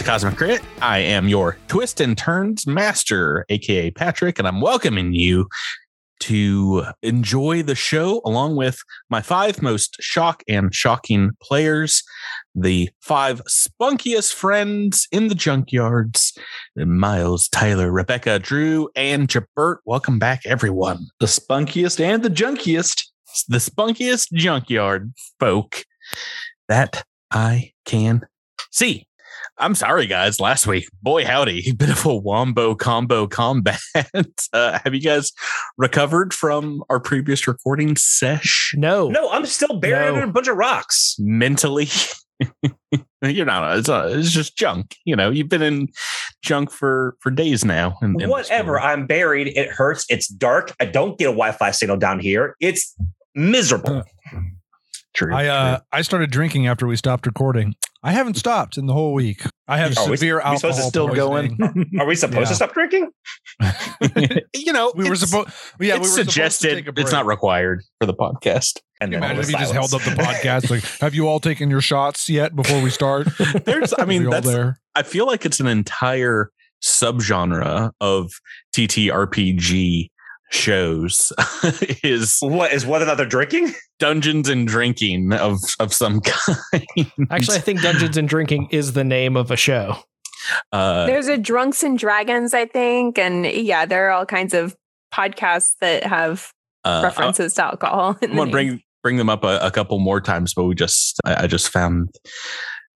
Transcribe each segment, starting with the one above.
To Cosmic Crit. I am your twist and turns master, aka Patrick, and I'm welcoming you to enjoy the show along with my five most shock and shocking players, the five spunkiest friends in the junkyards, Miles, Tyler, Rebecca, Drew, and Jabert. Welcome back, everyone. The spunkiest and the junkiest. The spunkiest junkyard folk that I can see. I'm sorry, guys. Last week, boy, howdy, bit of a wombo combo combat. uh, have you guys recovered from our previous recording sesh? No, No, I'm still buried No. in a bunch of rocks. Mentally, you're not. It's, uh, it's just junk. You know, you've been in junk for for days now. in- in Whatever. I'm buried. It hurts. It's dark. I don't get a Wi-Fi signal down here. It's miserable. True. I uh true. I started drinking after we stopped recording. I haven't stopped in the whole week. I have Are we- severe we alcohol supposed to still going? poisoning. Are we supposed Yeah. to stop drinking? you know, we were supposed yeah, we it's were supposed to suggested. take a It's not required for the podcast. And you then imagine if you just held up the podcast like, have you all taken your shots yet before we start? There's, I mean, that's there. I feel like it's an entire subgenre of TTRPG shows is What is whether or not they're drinking? dungeons and drinking of of some kind. actually, I think Dungeons and Drinking is the name of a show. uh, There's a Drunks and Dragons, I think. And yeah, there are all kinds of podcasts that have uh, references to alcohol. I'm gonna name. bring bring them up a, a couple more times, but we just I, I just found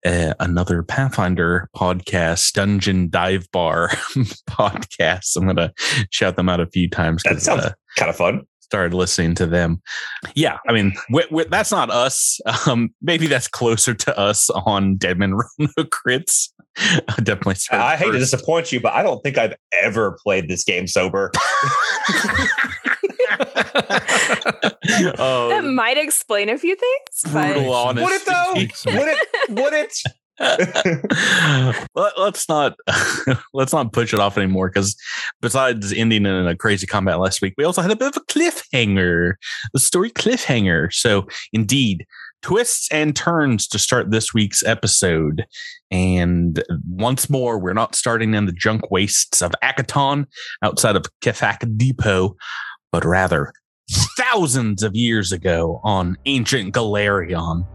uh, another Pathfinder podcast, Dungeon Dive Bar podcast. I'm gonna shout them out a few times That sounds kind of fun. started listening to them. Yeah, I mean, we we that's not us. Um, maybe that's closer to us on Deadman Rona Crits. I definitely. I hate to disappoint you, but I don't think I've ever played this game sober. That oh, might explain a few things. But brutal honesty. Would it though? Would it? Would it? Let, us not let's not push it off anymore because besides ending in a crazy combat last week, we also had a bit of a cliffhanger, the story cliffhanger. So indeed, twists and turns to start this week's episode. And once more, we're not starting in the junk wastes of Akiton outside of Kefak Depot, but rather thousands of years ago on ancient Golarion.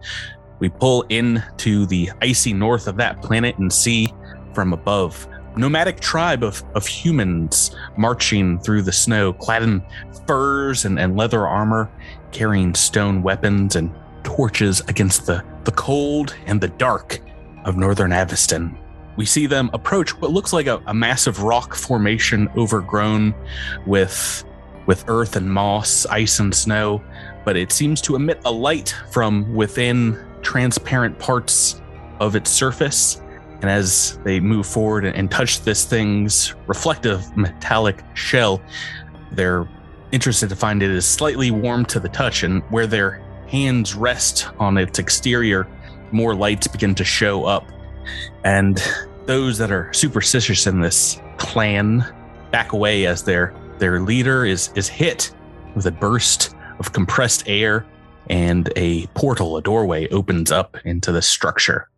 We pull into the icy north of that planet and see from above nomadic tribe of, of humans marching through the snow, clad in furs and, and leather armor, carrying stone weapons and torches against the, the cold and the dark of northern Avistan. We see them approach what looks like a, a massive rock formation overgrown with with earth and moss, ice and snow, but it seems to emit a light from within transparent parts of its surface. And as they move forward and, touch this thing's reflective metallic shell, they're interested to find it is slightly warm to the touch. And where their hands rest on its exterior, more lights begin to show up. And those that are superstitious in this clan back away as their their leader is is hit with a burst of compressed air and a portal, a doorway opens up into the structure.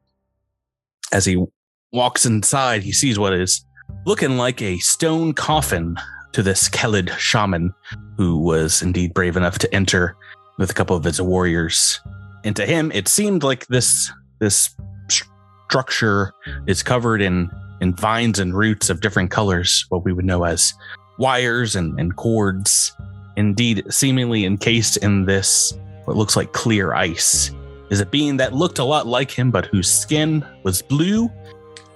As he walks inside, he sees what is looking like a stone coffin to this Kellid shaman who was indeed brave enough to enter with a couple of his warriors. And to him, it seemed like this this structure is covered in in vines and roots of different colors, what we would know as wires and, and cords. Indeed, seemingly encased in this what looks like clear ice is a being that looked a lot like him, but whose skin was blue,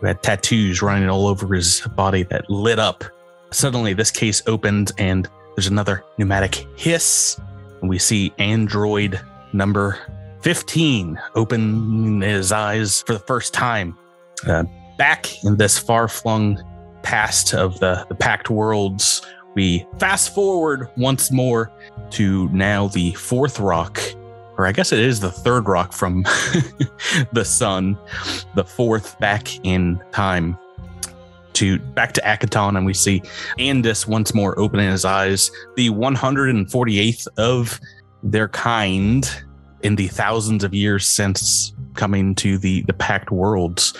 who had tattoos running all over his body that lit up. Suddenly, this case opened, and there's another pneumatic hiss, and we see android number 15 open his eyes for the first time. Uh, back in this far flung past of the, the Pact Worlds, we fast forward once more to now the fourth rock, or I guess it is the third rock from the sun, the fourth back in time to back to Akiton, and we see Andis once more opening his eyes, the 148th of their kind in the thousands of years since coming to the the Pact Worlds.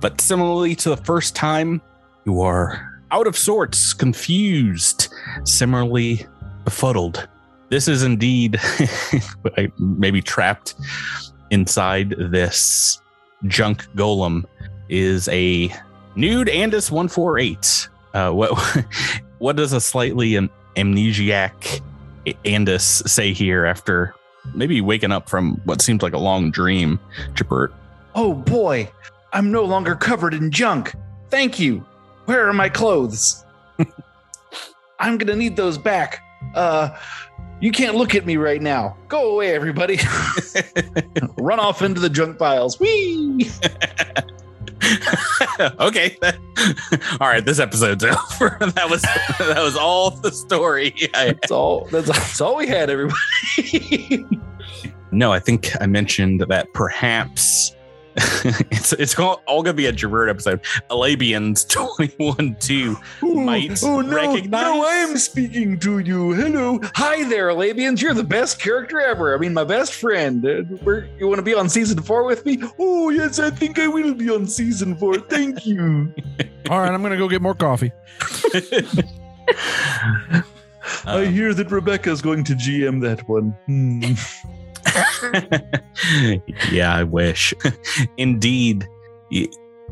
But similarly to the first time, you are out of sorts, confused, similarly befuddled. This is indeed maybe trapped inside this junk golem is a nude Andis 148. Uh, what what does a slightly am- amnesiac Andis say here after maybe waking up from what seems like a long dream, Chipper? Oh boy, I'm no longer covered in junk. Thank you. Where are my clothes? I'm gonna need those back. Uh, you can't look at me right now. Go away, everybody. Run off into the junk piles. Whee! okay. all right, this episode's over. That was that was all the story. That's all. That's, that's all we had, everybody. no, I think I mentioned that perhaps it's it's all, all gonna be a Gerard episode. Alabians 21 2 might oh no, recognize- no, I am speaking to you. Hello, hi there, Labians. You're the best character ever. I mean, my best friend. Uh, where you want to be on season four with me? Oh yes, I think I will be on season four. Thank you. All right, I'm gonna go get more coffee. I Um, hear that Rebecca's going to GM that one. Hmm. yeah, I wish. Indeed,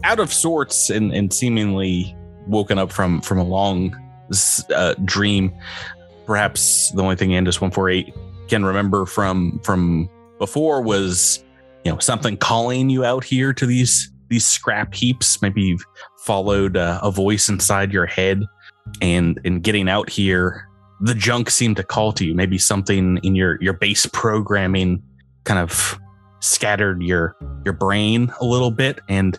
out of sorts and, and seemingly woken up from from a long uh, dream. Perhaps the only thing Andis one four eight can remember from from before was you know something calling you out here to these these scrap heaps. Maybe you've followed uh, a voice inside your head, and and getting out here, the junk seemed to call to you. Maybe something in your your base programming kind of scattered your your brain a little bit. And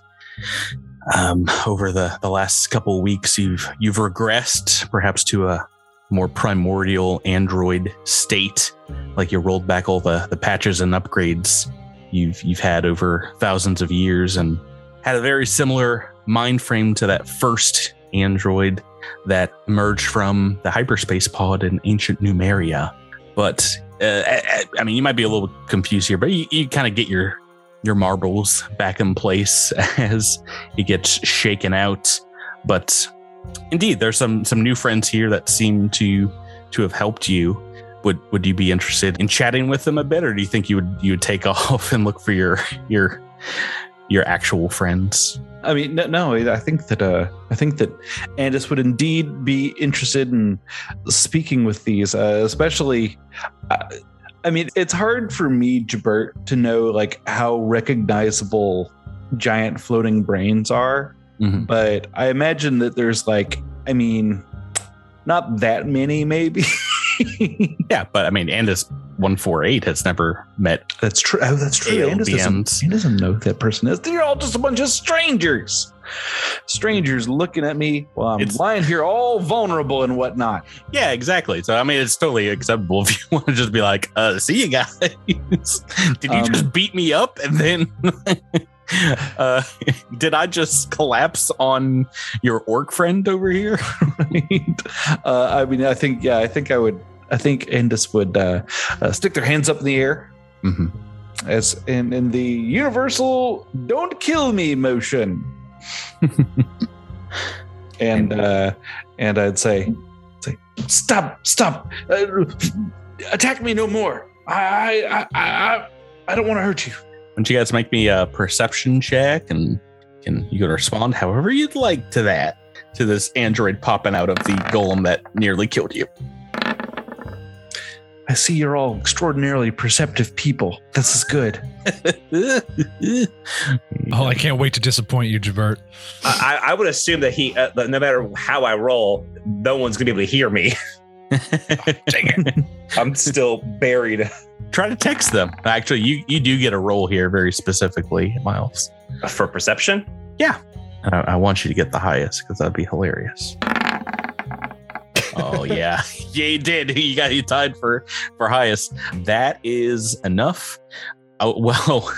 um, over the the last couple weeks you've you've regressed perhaps to a more primordial android state. Like you rolled back all the the patches and upgrades you've you've had over thousands of years and had a very similar mind frame to that first android that emerged from the hyperspace pod in ancient Numeria. But uh, I, I mean, you might be a little confused here, but you, you kind of get your your marbles back in place as it gets shaken out. But indeed, there's some some new friends here that seem to to have helped you. Would would you be interested in chatting with them a bit, or do you think you would you would take off and look for your your your actual friends? I mean, no, no, I think that uh, I think that Andis would indeed be interested in speaking with these, uh, especially. Uh, I mean, it's hard for me, Jabert, to know like how recognizable giant floating brains are, Mhm. but I imagine that there's like, I mean, not that many, maybe. Yeah, but I mean, Andis one four eight has never met that's true. Oh, that's true. Andis doesn't, he doesn't know who that person is. They're all just a bunch of strangers. Strangers looking at me while I'm It's- lying here all vulnerable and whatnot. Yeah, exactly. So I mean, it's totally acceptable if you want to just be like, uh, "See you guys." did you Um, just beat me up and then? uh, did I just collapse on your orc friend over here? Right? Uh, I mean, I think, yeah, I think I would, I think Andis would uh, uh, stick their hands up in the air Mhm. as in, in the universal "Don't kill me" motion, and uh, and I'd say, say, stop, stop, uh, attack me no more. I, I, I, I, don't want to hurt you. Why you guys make me a perception check and can you can respond however you'd like to that to this android popping out of the golem that nearly killed you. I see you're all extraordinarily perceptive people. This is good. Oh, I can't wait to disappoint you, Jabert. I, I would assume that he, uh, no matter how I roll, no one's gonna be able to hear me. Dang it. I'm still buried Try to text them. Actually, you you do get a roll here very specifically, Miles. for perception. Yeah. I, I want you to get the highest because that'd be hilarious. Oh yeah, yeah, you did. You got you tied for for highest. That is enough. Oh well,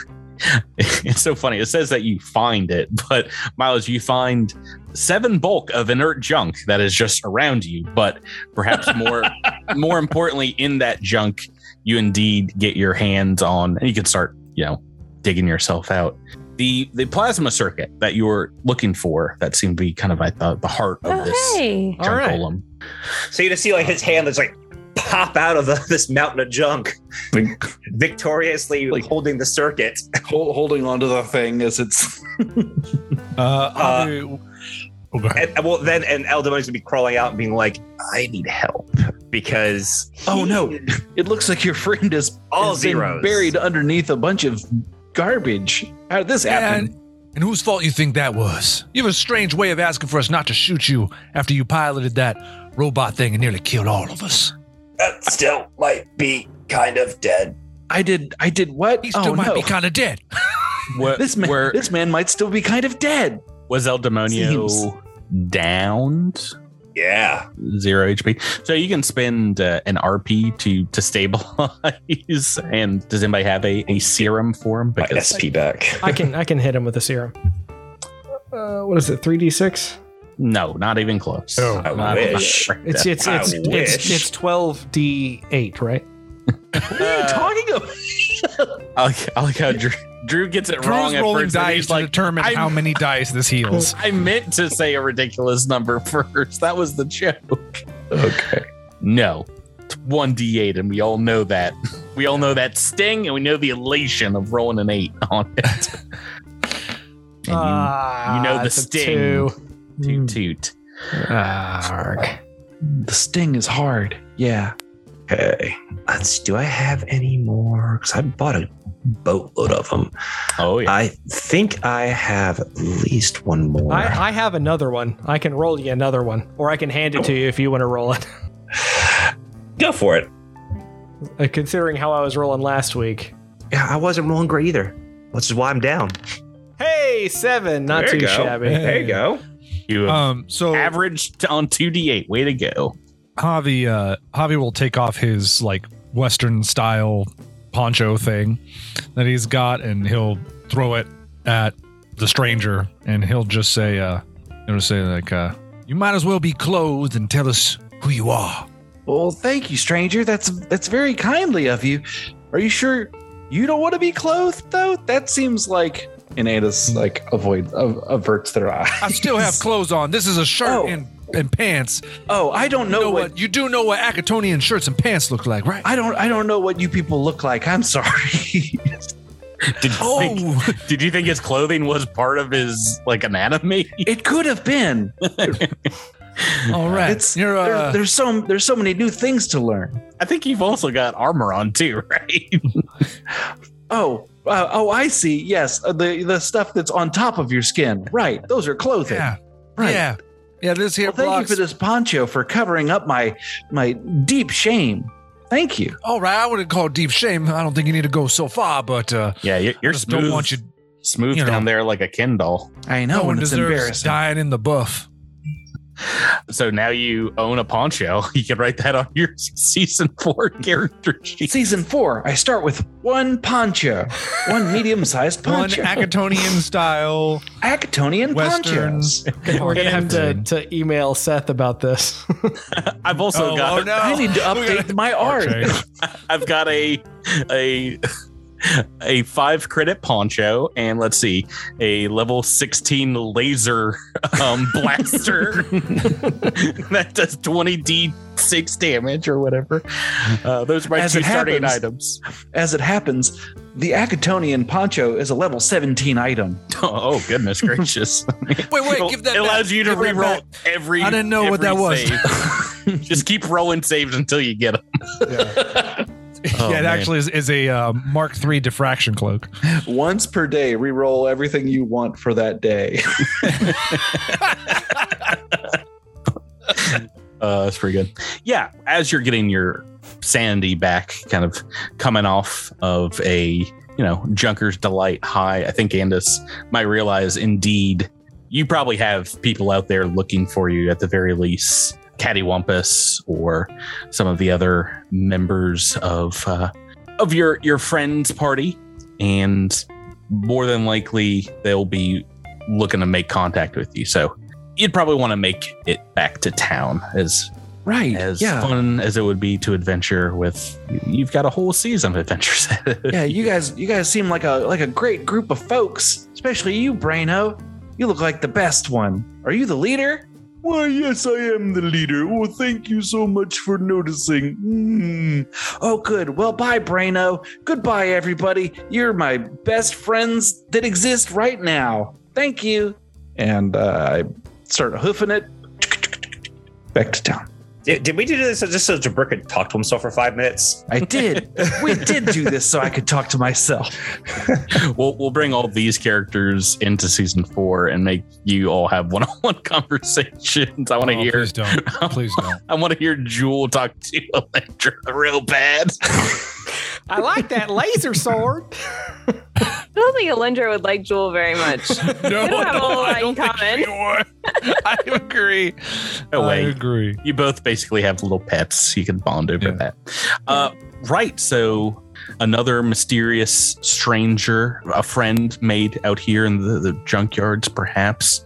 it's so funny. It says that you find it, but Miles, you find seven bulk of inert junk that is just around you. But perhaps more more importantly, in that junk, you indeed get your hands on, and you can start, you know, digging yourself out. The the plasma circuit that you were looking for that seemed to be kind of I thought the heart of Oh, this hey. All junk right. golem. So you just see like his hand that's like pop out of the, this mountain of junk, victoriously Like- holding the circuit. Hol- holding onto the thing as it's. Uh, Javi- oh, go. And, well, then and El Demonio's gonna be crawling out and being like, "I need help because Oh, no. It looks like your friend is all has zeros buried underneath a bunch of garbage. How did this happen? And, and whose fault you think that was? You have a strange way of asking for us not to shoot you after you piloted that robot thing and nearly killed all of us. That still might be kind of dead. I did. I did what? He still oh might no! be kind of dead. What, this man. where This man might still be kind of dead. was El Demonio Seems- downed? Yeah, Zero HP. So you can spend uh, an RP to to stabilize. And does anybody have a, a serum for him? my SP back. I can I can hit him with a serum. Uh, what is it? Three d six. no, not even close. Oh, I Not wish. right It's there. it's I it's it's wish. it's twelve d eight, right? What are you Uh, talking about? I like, I like how Drew, Drew gets it wrong Drew's at rolling first. dice to like, determine I'm- how many dice this heals. I meant to say a ridiculous number first. That was the joke. Okay. No, one d8, and we all know that. We all know that sting, and we know the elation of rolling an eight on it. and you, Ah, you know the sting. two. toot toot. Ah. The sting is hard. Yeah. Okay, let's. Do I have any more? Because I bought a boatload of them. Oh yeah. I think I have at least one more. I, I have another one. I can roll you another one, or I can hand it to you if you want to roll it. Go for it. Uh, Considering how I was rolling last week. Yeah, I wasn't rolling great either, which is why I'm down. Hey, seven, not There you too go. shabby. There you go. you have Um, so averaged on two d8. Way to go. Javi, uh, Javi will take off his like Western style poncho thing that he's got, and he'll throw it at the stranger, and he'll just say, uh, he'll say like, uh, "You might as well be clothed and tell us who you are." Well, thank you, stranger. That's that's very kindly of you. Are you sure you don't want to be clothed though? That seems like and Anna's like avoid av- averts their eyes. I still have clothes on. This is a shirt Oh. and, and pants. Oh, I don't You know, know what, what? You do know what Akitonian shirts and pants look like, right? I don't I don't know what you people look like. I'm sorry. Did you, think, Oh, did you think his clothing was part of his like anatomy? it could have been. all right. It's You're, there- uh, there's so there's so many new things to learn. I think you've also got armor on too, right? Oh, uh, oh, I see. Yes, uh, the the stuff that's on top of your skin. Right, those are clothing. yeah, right. yeah, yeah. This here Well, thank blocks. you for this poncho for covering up my my deep shame. Thank you. All right, I wouldn't call it deep shame. I don't think you need to go so far, but uh, Yeah, you're, you're just smooth. don't want you. smooth you know. down there like a Ken doll. I know, No one it's deserves embarrassing. dying in the buff. So now you own a poncho. You can write that on your season four character sheet. Season four, I start with one poncho, one medium-sized poncho. One poncho, Akitonian style. Akitonian Western- ponchos. We're gonna have to, to email Seth about this. I've also Oh, got oh, no. I need to update gotta- my art. Okay. I've got a a a five credit poncho and let's see a level 16 laser um blaster. That does 20 d6 damage or whatever. Uh, those are my As two it starting happens- items. As it happens, the Akitonian poncho is a level 17 item. oh goodness gracious. Wait, wait, give that it allows back. you to Give reroll every I didn't know what every that was. just keep rolling saves until you get them Oh, yeah, it man. actually is, is a uh, Mark III diffraction cloak. Once per day, reroll everything you want for that day. Uh, that's pretty good. Yeah, as you're getting your sanity back, kind of coming off of a you know junker's delight high, I think Andis might realize indeed you probably have people out there looking for you at the very least, Cattywampus or some of the other members of uh, of your your friends party, and more than likely they'll be looking to make contact with you. So you'd probably want to make it back to town as Right. as yeah. fun as it would be to adventure with. You've got a whole season of adventures. Yeah, you guys you guys seem like a like a great group of folks, especially you, Braino. You look like the best one. Are you the leader? Why, yes, I am the leader. Well, thank you so much for noticing. Hmm. Oh, good. Well, bye, Braino. Goodbye, everybody. You're my best friends that exist right now. Thank you. And uh, I start hoofing it back to town. Did, did we do this just so Jabir could talk to himself for five minutes? I did. we did do this so I could talk to myself. we'll we'll bring all these characters into season four and make you all have one-on-one conversations. I want to Oh, hear. Please don't. Please don't. I want to hear Jewel talk to Electra real bad. I like that laser sword. I don't think Alindra would like Jewel very much. No, We don't have a whole lot in common. I agree. No I way. agree. You both basically have little pets. You can bond over Yeah. that. Uh, right. So another mysterious stranger, a friend made out here in the, the junkyards, perhaps.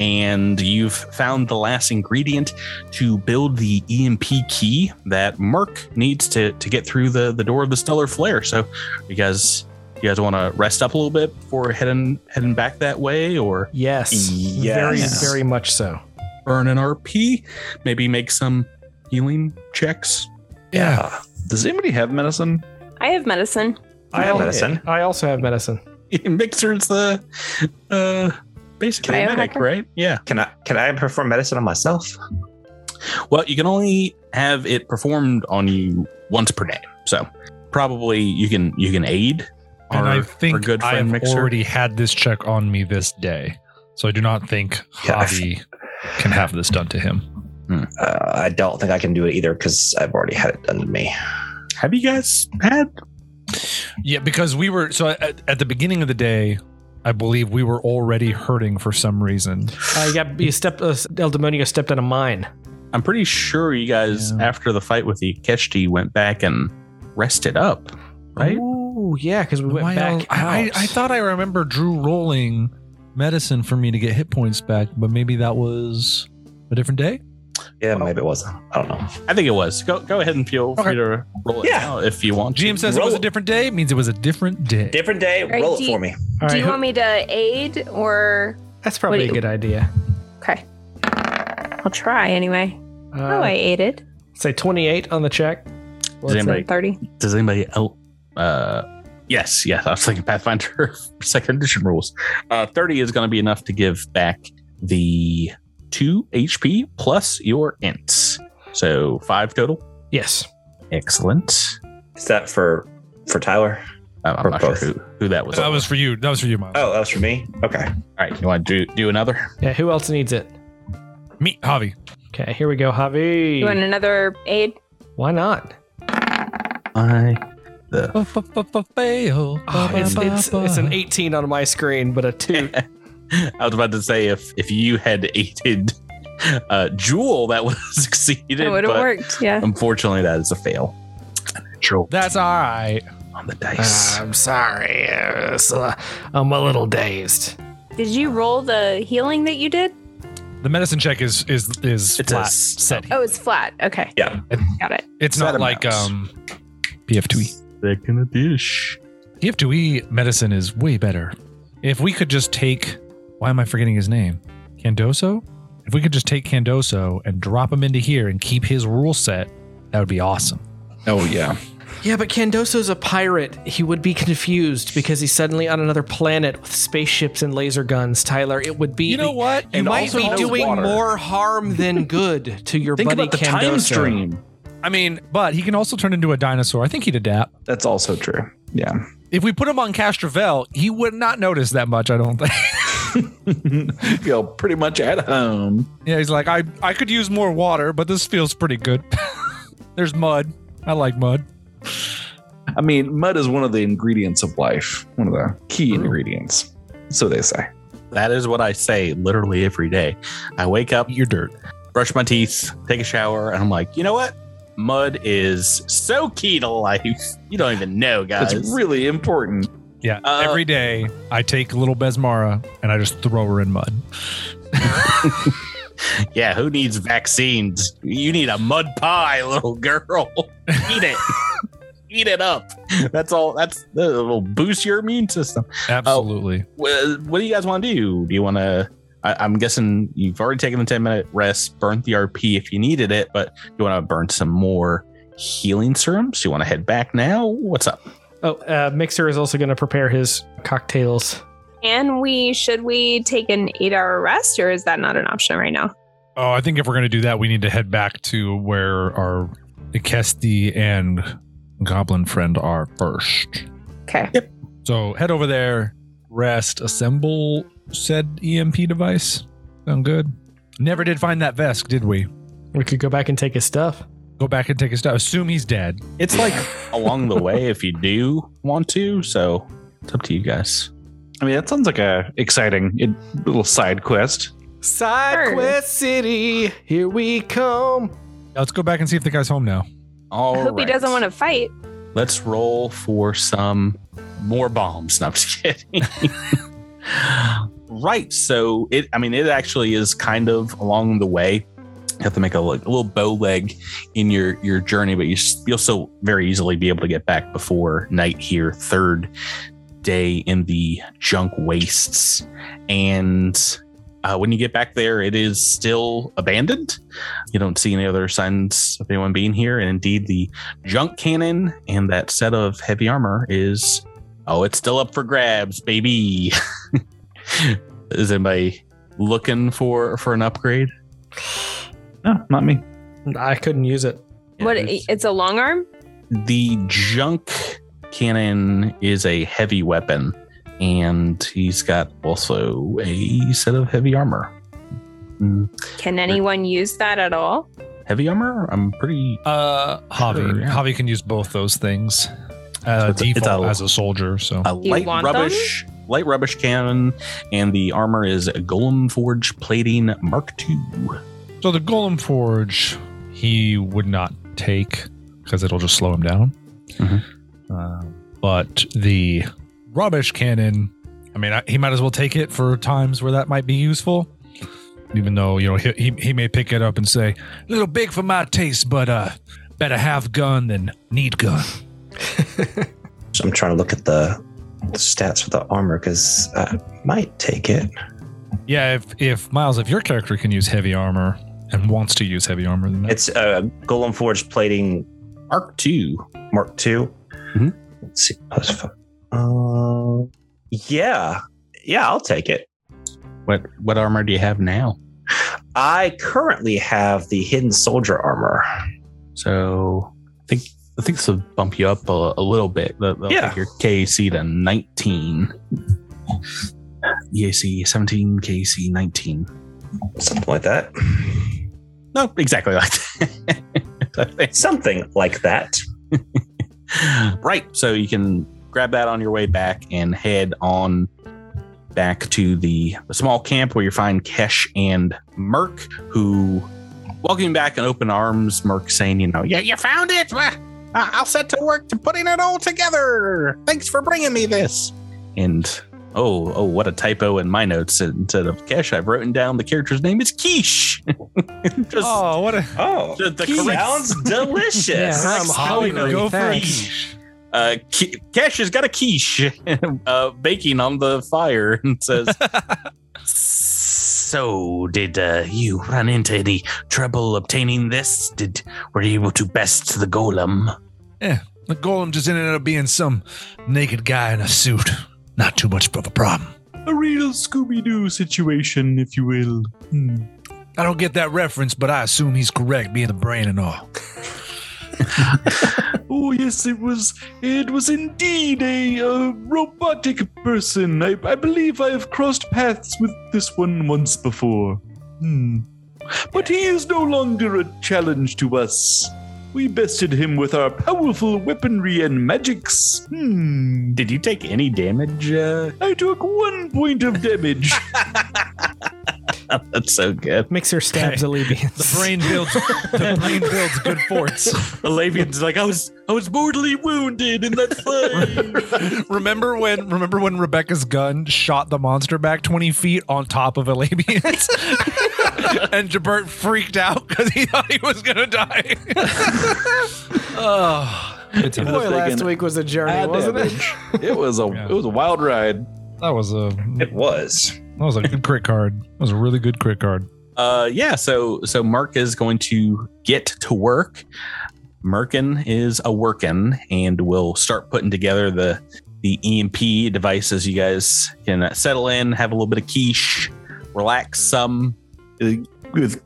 And you've found the last ingredient to build the EMP key that Merc needs to, to get through the, the door of the stellar flare. So you guys you guys want to rest up a little bit before heading heading back that way or Yes. yes. Very, Yes. very much so. Burn an RP? Maybe make some healing checks? Yeah. Does anybody have medicine? I have medicine. I have medicine. I also have medicine. Mixer's the uh basically a Biohacker? medic, right? Yeah. Can I can I perform medicine on myself? Well, you can only have it performed on you once per day. So probably you can you can aid And our, I our think good friend I've Mixer. already had this check on me this day. So I do not think Yeah, I- Javi can have this done to him. Uh, I don't think I can do it either because I've already had it done to me. Have you guys had Yeah, because we were so at, at the beginning of the day, I believe we were already hurting for some reason. Uh, you got you stepped. Uh, El Demonio stepped on a mine. I'm pretty sure you guys Yeah. after the fight with the Keshti went back and rested up, right? Oh yeah, because we went Why back. else- I, I. I thought I remember Drew rolling medicine for me to get hit points back, but maybe that was a different day. Yeah, maybe it was. I don't know. I think it was. Go go ahead and feel free to roll it Yeah. now if you want. to. GM says it was a different day. It means it was a different day. Different day. Right, roll do it you- for me. All Do right, you who- want me to aid or that's probably a good idea. okay? I'll try anyway. Uh, oh, I aided. say twenty-eight on the check. Does anybody Thirty. does anybody else uh yes yes i was thinking pathfinder second edition rules uh 30 is going to be enough to give back the 2 hp plus your ints so five total Yes. excellent Is that for for Tyler? Uh, i'm Or not both. sure who, who that was That was for you. That was for you, Miles. Oh, that was for me. Okay. all right you want to do, do another Yeah. Who else needs it? Me, Javi. Okay, here we go, Javi. You want another aid? Why not? i the Oh, it's, it's, it's an 18 on my screen, but a two. i was about to say if if you had aided uh jewel that would have succeeded It would have worked. Yeah. unfortunately that is a fail Natural That's all right. on the dice I'm sorry. uh, so I'm a little dazed. Did you roll the healing that you did? The medicine check is is is It's flat s- set. Oh, it's flat. Okay. Yeah. Got it. It's Set not like amounts. um PF2E. Second edition PF2E medicine is way better. If we could just take why am I forgetting his name? Candoso? If we could just take Candoso and drop him into here and keep his rule set, that would be awesome. Oh yeah. Yeah, but Candoso's a pirate. He would be confused because he's suddenly on another planet with spaceships and laser guns. Tyler, it would be. You know what? You And might also be doing water. more harm than good to your Think buddy about the Candoso. time stream. I mean, but he can also turn into a dinosaur. I think he'd adapt. That's also true. Yeah. If we put him on Castrovel, he would not notice that much, I don't think. Feel pretty much at home. yeah, he's like, I, I could use more water, but this feels pretty good. There's mud. I like mud. I mean, mud is one of the ingredients of life, one of the key ingredients. So they say. That is what I say literally every day. I wake up, You're dirt. brush my teeth, take a shower, and I'm like, you know what? Mud is so key to life. You don't even know, guys. It's really important. Yeah. Uh, every day I take little Besmara and I just throw her in mud. yeah, who needs vaccines? You need a mud pie, little girl. Eat it. Eat it up. That's all. That's that will boost your immune system. Absolutely. What, what do you guys want to do? Do you want to? I'm guessing you've already taken the 10 minute rest, burnt the RP if you needed it, but you want to burn some more healing serums? You want to head back now? What's up? Oh, uh, Mixer is also going to prepare his cocktails. And we should we take an eight hour rest or is that not an option right now? Oh, I think if we're going to do that, we need to head back to where our Ikeshti and Goblin friend are first. Okay. Yep. So head over there, rest, assemble said EMP device. Sound good? Never did find that Vesk, did we? We could go back and take his stuff. Go back and take his stuff. Assume he's dead. It's like along the way if you do want to. So it's up to you guys. I mean, that sounds like a exciting little side quest. Side Quest City, here we come. Yeah, let's go back and see if the guy's home now. All I hope he doesn't want to fight. Let's roll for some more bombs. No, I'm just kidding. right. So it, I mean, it actually is kind of along the way. You have to make a, a little bow leg in your your journey, but you, you'll still very easily be able to get back before night here. Third day in the junk wastes, and uh, when you get back there, it is still abandoned. You don't see any other signs of anyone being here, and indeed, the junk cannon and that set of heavy armor is oh it's still up for grabs baby is anybody looking for for an upgrade No, not me. I couldn't use it. what it's- it's a long arm? the junk cannon is a heavy weapon and he's got also a set of heavy armor Mm, Can anyone use that at all? heavy armor i'm pretty Uh, Javi. Sure, yeah. Javi can use both those things. So Uh, it's a- it's a- as a soldier. So a light want them? rubbish light rubbish cannon and the armor is golem forge plating mark ii So the Golem Forge, he would not take because it'll just slow him down. Mhm. Uh, but the rubbish cannon, I mean, I, he might as well take it for times where that might be useful. Even though you know he, he he may pick it up and say, "A little big for my taste, but uh, better have gun than need gun." So I'm trying to look at the stats for the armor because I might take it. Yeah, if if Miles, if your character can use heavy armor and wants to use heavy armor, then It's uh, Golem Forge plating mark ii Mark II. Mhm. Let's see. Plus five. Uh, yeah. Yeah, I'll take it. what what armor do you have now I currently have the Hidden Soldier armor. So I think I think this will bump you up a, a little bit. They'll, they'll Yeah. your KC to 19. EAC 17, KC 19. Something like that. No, exactly like that. Something like that. right. So you can grab that on your way back and head on back to the, the small camp where you find Kesh and Merc, who welcome you back in open arms. Merc saying, you know, yeah, you found it. Well, I- I'll set to work to putting it all together. Thanks for bringing me this. And oh, oh, what a typo in my notes. Instead of Kesh, I've written down the character's name is Quiche. Just oh, what a Oh, the, the correct sounds delicious. Yeah, I'm spelling hungry. of go for a thanks. quiche. uh, Ke- Kesh has got a quiche uh, baking on the fire and says, "So, did uh, you run into any trouble obtaining this? Did were you able to best the golem?" Yeah, the golem just ended up being some naked guy in a suit. Not too much of a problem. A real Scooby Doo situation, if you will. Hmm. I don't get that reference, but I assume he's correct, being the brain and all. Oh yes, it was. It was indeed a uh, robotic person. I, I believe I have crossed paths with this one once before. Hmm. But he is no longer a challenge to us. We bested him with our powerful weaponry and magics. Hmm. Did you take any damage? Uh, I took one point of damage. That's so good. Mixer stabs Hey, Alebians. The brain builds. the brain builds good forts. Alavian's like, I was I was mortally wounded in that fight. remember when? Remember when Rebecca's gun shot the monster back twenty feet on top of Elabians, and Jabert freaked out because he thought he was gonna die. oh, good. Boy, last thinking, week was a journey, wasn't it? It was a Yeah. it was a wild ride. That was a It was. That was a good crit card. That was a really good crit card. uh yeah, so so Mark is going to get to work. Merkin is a workin and we'll start putting together the the EMP devices. You guys can uh, settle in, have a little bit of quiche, relax some. With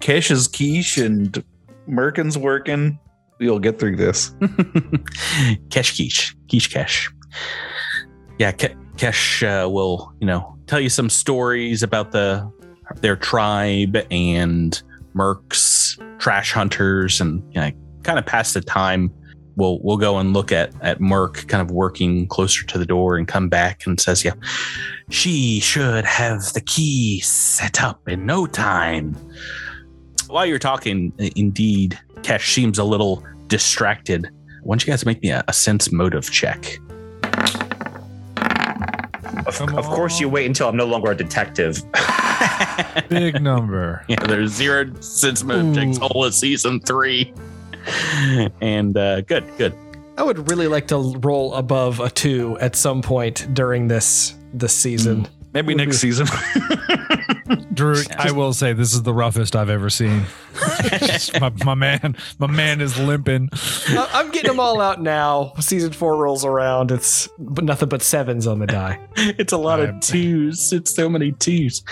Kesh's quiche and Merkin's working, you'll get through this. Kesh quiche, Kesh Kesh. Yeah, Ke- Kesh uh, will, you know, tell you some stories about the their tribe and Mercs, trash hunters, and you know, kind of pass the time. We'll we'll go and look at at Merc kind of working closer to the door and come back and says, Yeah, she should have the key set up in no time. While you're talking, indeed, Kesh seems a little distracted. Why don't you guys make me a, a sense motive check? Of, Come of course, you wait until I'm no longer a detective. Big number. Yeah, there's zero checks Ooh. all of season three. And uh, good, good. I would really like to roll above a two at some point during this this season. Maybe next season. Drew, I will say this is the roughest I've ever seen. my, my man, my man is limping. I- I'm getting them all out now. Season four rolls around. It's nothing but sevens on the die. It's a lot I'm- of twos. It's so many twos.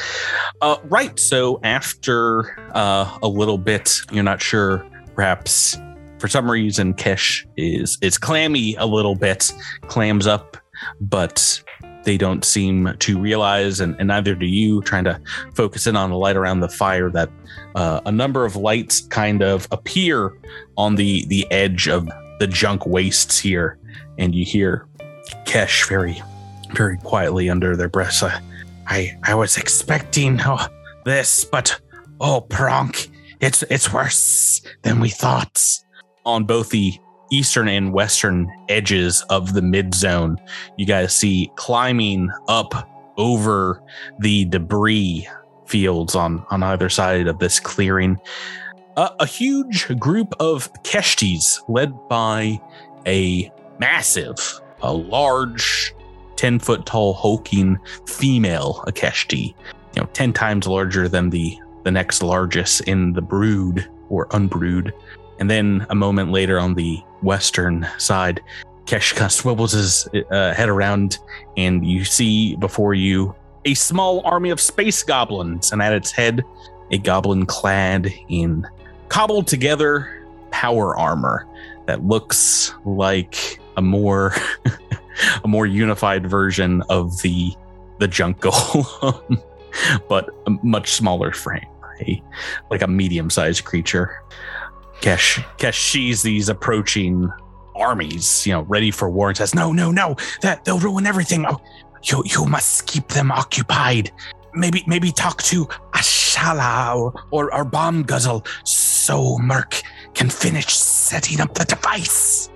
Uh, right. So after uh, a little bit, you're not sure. Perhaps for some reason, Kesh is is clammy a little bit, clams up, but they don't seem to realize, and, and neither do you. Trying to focus in on the light around the fire, that uh, a number of lights kind of appear on the the edge of the junk wastes here, and you hear Kesh very very quietly under their breaths. I, I, I was expecting oh, this, but oh, Pronk, it's it's worse than we thought. On both the eastern and western edges of the mid zone, you guys see climbing up over the debris fields on on either side of this clearing. Uh, a huge group of Keshtis led by a massive, a large 10 foot tall hulking female Ikeshti, you know, 10 times larger than the the next largest in the brood or unbrood. And then a moment later on the western side, Kesh kind of swivels his uh, head around and you see before you a small army of space goblins and at its head a goblin clad in cobbled together power armor that looks like a more a more unified version of the the junk golem, but a much smaller frame, a, like a medium-sized creature. Kesh Kesh sees these approaching armies, you know, ready for war, and says, "No, no, no! That they'll ruin everything. Oh, you you must keep them occupied. Maybe maybe talk to Ashala or or, or Bomb Guzzle, so Merc can finish setting up the device."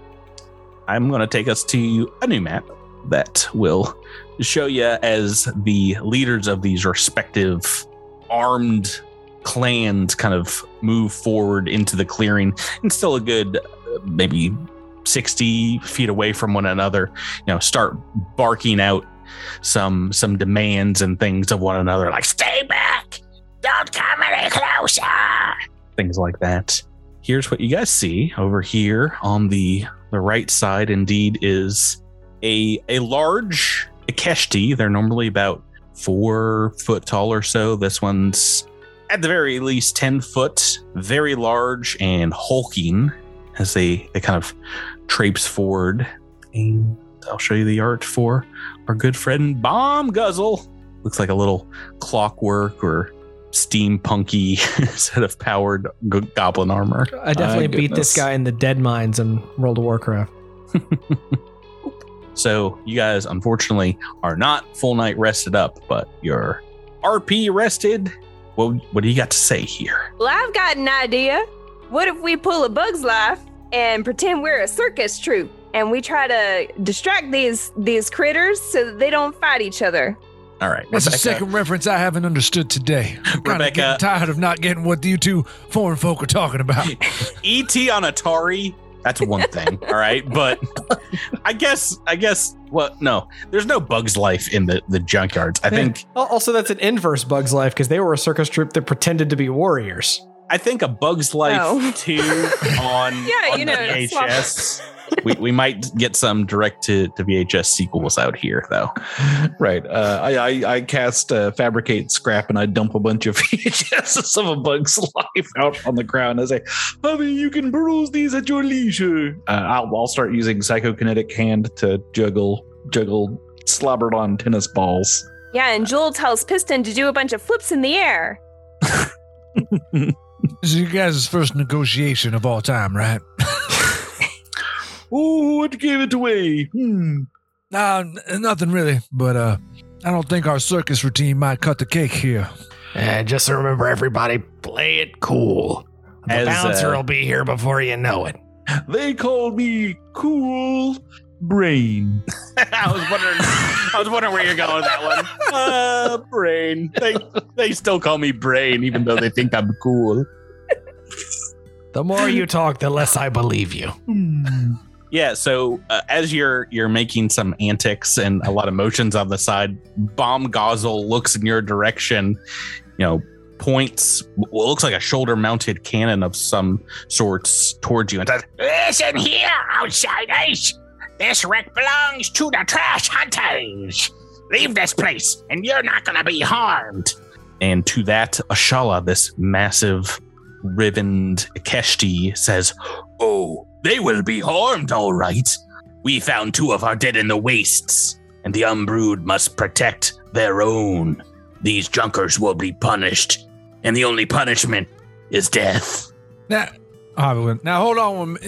I'm going to take us to a new map that will show you as the leaders of these respective armed clans kind of move forward into the clearing and still a good uh, maybe 60 feet away from one another you know start barking out some some demands and things of one another like stay back don't come any closer things like that here's what you guys see over here on the the right side indeed is a a large Ikeshti. They're normally about four foot tall or so. This one's at the very least ten foot, very large and hulking as they they kind of traipse forward. And I'll show you the art for our good friend Bomb Guzzle. Looks like a little clockwork or steampunky set of powered g- goblin armor. I definitely My beat this guy in the Deadmines in World of Warcraft. So you guys unfortunately are not full night rested up, but you're RP rested. Well, what do you got to say here? Well, I've got an idea. What if we pull a Bug's Life and pretend we're a circus troupe and we try to distract these these critters so that they don't fight each other? All right, That's the second reference I haven't understood today. I'm Rebecca. tired of not getting what you two foreign folk are talking about. ET on Atari. That's one thing, all right. But I guess, I guess, well, no, there's no Bugs Life in the the junkyards. I think, Also, that's an inverse Bugs Life because they were a circus troupe that pretended to be warriors. I think a Bugs Life Oh. two on, Yeah, on you know, swap- VHS. We we might get some direct to, to VHS sequels out here, though. Right. Uh, I, I I cast uh, fabricate scrap and I dump a bunch of VHSs of a bug's life out on the ground. I say, "Hubby, you can peruse these at your leisure." Uh, I'll I'll start using psychokinetic hand to juggle juggle slobbered on tennis balls. Yeah, and Joel tells Piston to do a bunch of flips in the air. This is you guys' first negotiation of all time, right? Oh, what gave it away? Hmm. Nah, n- nothing really, but uh, I don't think our circus routine might cut the cake here. And just remember, everybody, play it cool. The As, bouncer uh, will be here before you know it. They call me Cool Brain. I was wondering, I was wondering where you're going with that one. Uh, brain. They they still call me Brain, even though they think I'm cool. The more you talk, the less I believe you. Hmm. Yeah. So uh, as you're you're making some antics and a lot of motions on the side, Bomb Guzzle looks in your direction. You know, points what looks like a shoulder mounted cannon of some sorts towards you and says, Listen here, outsiders. This wreck belongs to the trash hunters. Leave this place, and you're not gonna be harmed. And to that, Ashala, this massive ribboned Keshti, says, Oh, they will be harmed, all right. We found two of our dead in the wastes, and the Umbrood must protect their own. These junkers will be punished, and the only punishment is death. Now, Harvey now hold on.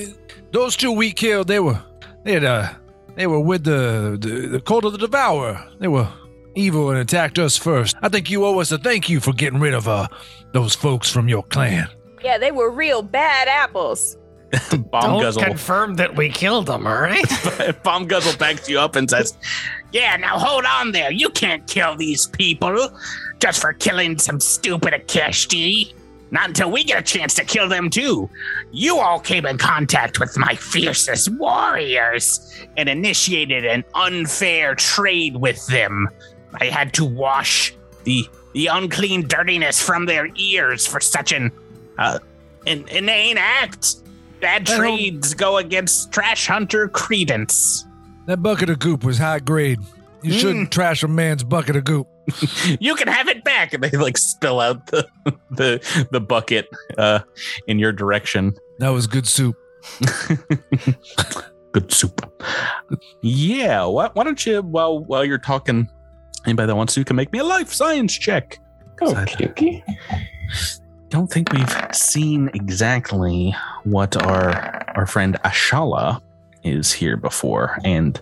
Those two we killed, they were, they had, uh, they were with the, the the cult of the devourer. They were evil and attacked us first. I think you owe us a thank you for getting rid of uh those folks from your clan. Yeah, they were real bad apples. Bomb Don't Guzzle. confirm that we killed them, all right? Bomb Guzzle backs you up and says, Yeah, now hold on there. You can't kill these people just for killing some stupid Ikeshti. Not until we get a chance to kill them too. You all came in contact with my fiercest warriors and initiated an unfair trade with them. I had to wash the the unclean dirtiness from their ears for such an uh, an inane act. Bad I don't- trades go against trash hunter credence. That bucket of goop was high grade. You shouldn't trash a man's bucket of goop. you can have it back and they like spill out the the, the bucket uh in your direction That was good soup. good soup yeah why, why don't you while while you're talking anybody that wants to can make me a life science check Okay, okay. Don't think we've seen exactly what our our friend ashala is here before and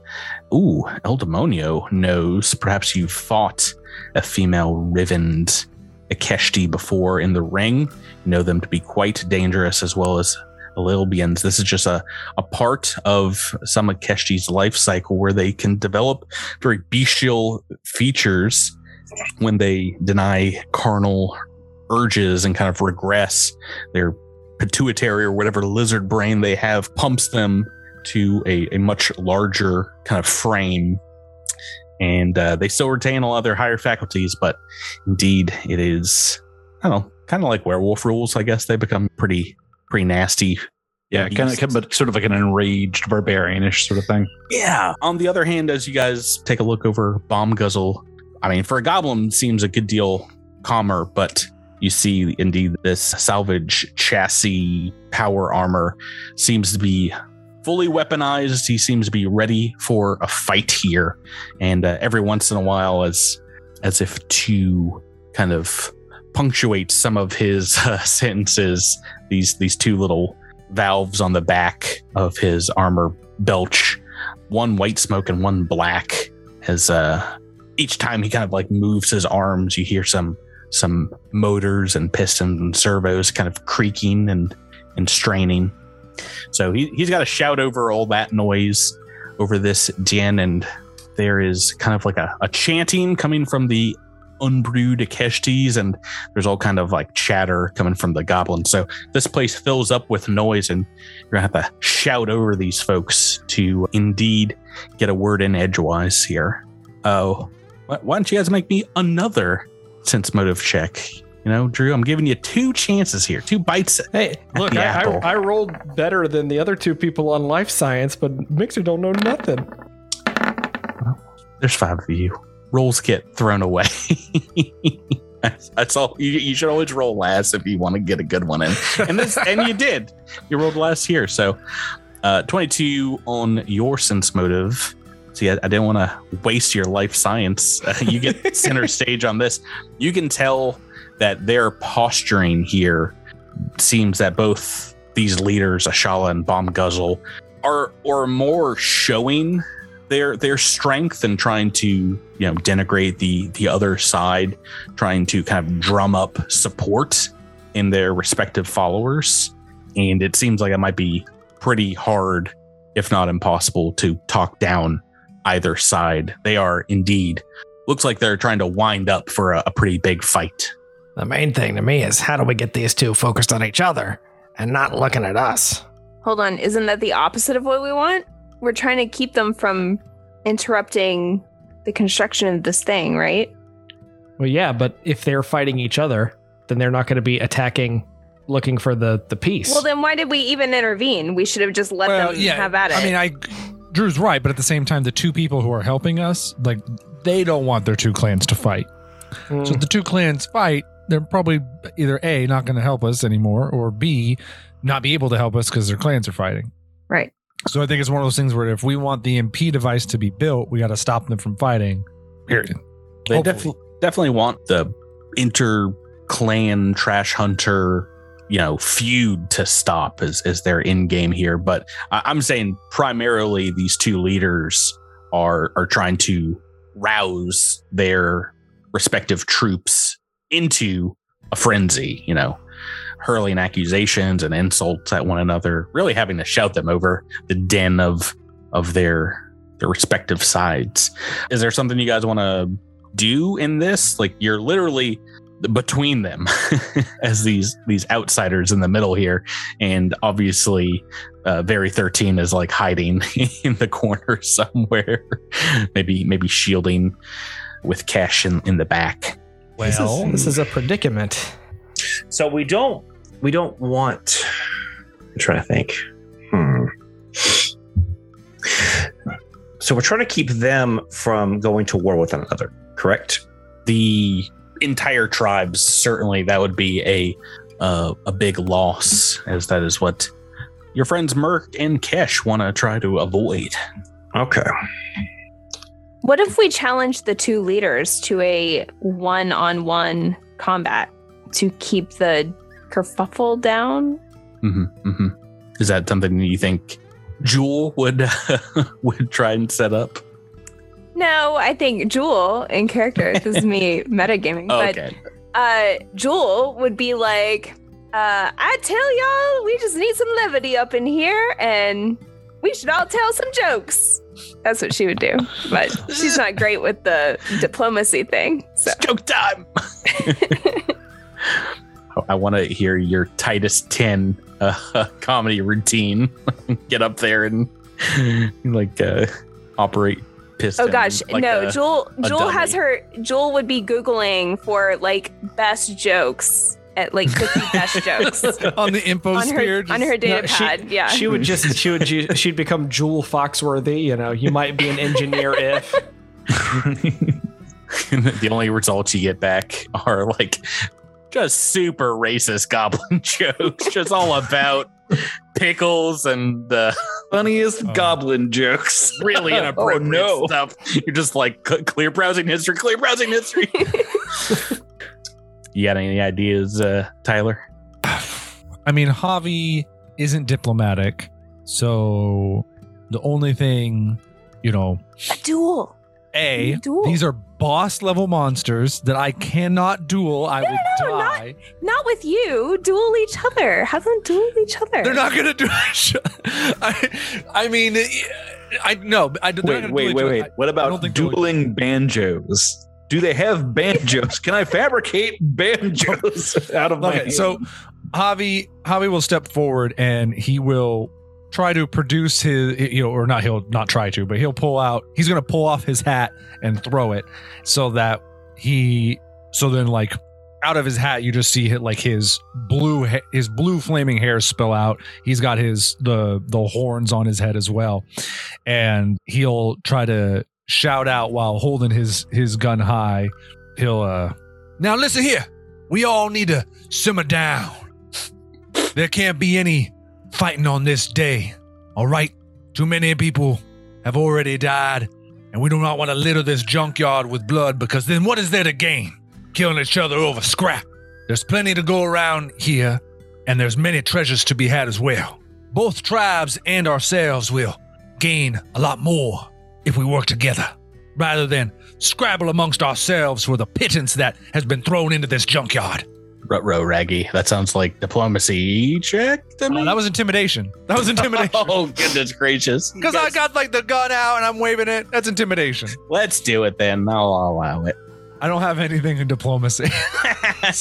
ooh el demonio knows perhaps you've fought a female rivened Ikeshti before in the ring. You know them to be quite dangerous as well as Lilbians. This is just a, a part of some Ikeshti's life cycle where they can develop very bestial features when they deny carnal urges and kind of regress. Their pituitary or whatever lizard brain they have pumps them to a, a much larger kind of frame and uh, they still retain a lot of their higher faculties, but indeed it is, I don't know, kind of like werewolf rules. I guess they become pretty, pretty nasty. Yeah, kind of, but sort of like an enraged barbarianish sort of thing. Yeah. On the other hand, as you guys take a look over Bomb Guzzle, I mean, for a goblin, seems a good deal calmer, but you see indeed this salvage chassis power armor seems to be fully weaponized. He seems to be ready for a fight here, and uh, every once in a while, as as if to kind of punctuate some of his uh, sentences, these these two little valves on the back of his armor belch one white smoke and one black as uh each time he kind of like moves his arms, you hear some some motors and pistons and servos kind of creaking and and straining. So he he's got to shout over all that noise over this din, and there is kind of like a, a chanting coming from the Umbrood Ikeshtis, and there's all kind of like chatter coming from the goblins. So this place fills up with noise, and you're gonna have to shout over these folks to indeed get a word in edgewise here. Oh, why why don't you guys make me another sense motive check? You know, Drew, I'm giving you two chances here, two bites. Hey, look, I. I, I rolled better than the other two people on life science, but Mixer don't know nothing. There's five of you. Rolls get thrown away. that's, that's all. You, you should always roll last if you want to get a good one in. And this, and you did. You rolled last here. So, uh, 22 on your sense motive. See, I, I didn't want to waste your life science. Uh, you get center stage on this. You can tell that their posturing here seems that both these leaders, Ashala and Bomb Guzzle, are are more showing their their strength and trying to you know denigrate the the other side, trying to kind of drum up support in their respective followers. And it seems like it might be pretty hard, if not impossible, to talk down either side. They are indeed looks like they're trying to wind up for a, a pretty big fight. The main thing to me is how do we get these two focused on each other and not looking at us? Hold on, isn't that the opposite of what we want? We're trying to keep them from interrupting the construction of this thing, right? Well, yeah, but if they're fighting each other, then they're not going to be attacking, looking for the the peace. Well, then why did we even intervene? We should have just let well, them yeah. have at it. I mean, I Drew's right, but at the same time, the two people who are helping us, like, they don't want their two clans to fight. Mm. So if the two clans fight, they're probably either A, not going to help us anymore, or B, not be able to help us because their clans are fighting. right. So I think it's one of those things where if we want the MP device to be built, we got to stop them from fighting. Period. They definitely definitely want the inter clan trash hunter, you know, feud to stop as as their in game here. But I, I'm saying primarily these two leaders are are trying to rouse their respective troops into a frenzy. You know, hurling accusations and insults at one another, really having to shout them over the den of of their their respective sides. Is there something you guys want to do in this? Like you're literally between them as these these outsiders in the middle here, and obviously, uh, very thirteen is like hiding in the corner somewhere, maybe maybe shielding with cash in in the back. this, Well, is, this is a predicament. So we don't we don't want I'm trying to think. Hmm. So we're trying to keep them from going to war with one another, correct? The entire tribes certainly that would be a uh, a big loss, as that is what your friends Merc and Kesh want to try to avoid. Okay. What if we challenge the two leaders to a one on one combat to keep the kerfuffle down? hmm hmm Is that something you think Jewel would would try and set up? No, I think Jewel in character, this is me metagaming, but okay. uh Jewel would be like, uh, I tell y'all, we just need some levity up in here and we should all tell some jokes. That's what she would do. But she's not great with the diplomacy thing. So It's joke time. I want to hear your Titus 10 uh, comedy routine. Get up there and like uh, operate piston. Oh gosh, like no, a- Jewel a Jewel has her Jewel would be googling for like best jokes at like 50 best jokes on the info on sphere. her on her data No, she- pad. yeah. She would just she would ju- she'd become Jewel Foxworthy. You know, you might be an engineer if. the only results you get back are like just super racist goblin jokes, just all about pickles and the Funniest Oh. goblin jokes. really inappropriate oh no. stuff. You're just like c- clear browsing history, clear browsing history. you got any ideas, uh, Tyler? I mean, Javi isn't diplomatic, so the only thing, you know, a duel. A, Duel. these are boss level monsters that I cannot duel. I No, would no, not- die. Not with you. Duel each other. Have them duel each other. They're not gonna do I, I mean, I no. I, they're not Wait, wait, wait, wait. other. What about dueling banjos? Do they have banjos? Can I fabricate banjos out of my Okay, so? Javi Javi will step forward and he will try to produce his you know or not he'll not try to but he'll pull out he's going to pull off his hat and throw it so that he so then like out of his hat you just see like his blue his blue flaming hair spill out. He's got his the the horns on his head as well. And he'll try to shout out while holding his his gun high. He'll uh now listen here. We all need to simmer down. There can't be any fighting on this day. All right? Too many people have already died, and we do not want to litter this junkyard with blood because then what is there to gain? Killing each other over scrap. There's plenty to go around here, and there's many treasures to be had as well. Both tribes and ourselves will gain a lot more if we work together, rather than scrabble amongst ourselves for the pittance that has been thrown into this junkyard. Rutro Raggy. That sounds like diplomacy check to me. Oh, that was intimidation. That was intimidation. oh goodness gracious! Because I got like the gun out and I'm waving it. That's intimidation. Let's do it then. I'll allow it. I don't have anything in diplomacy.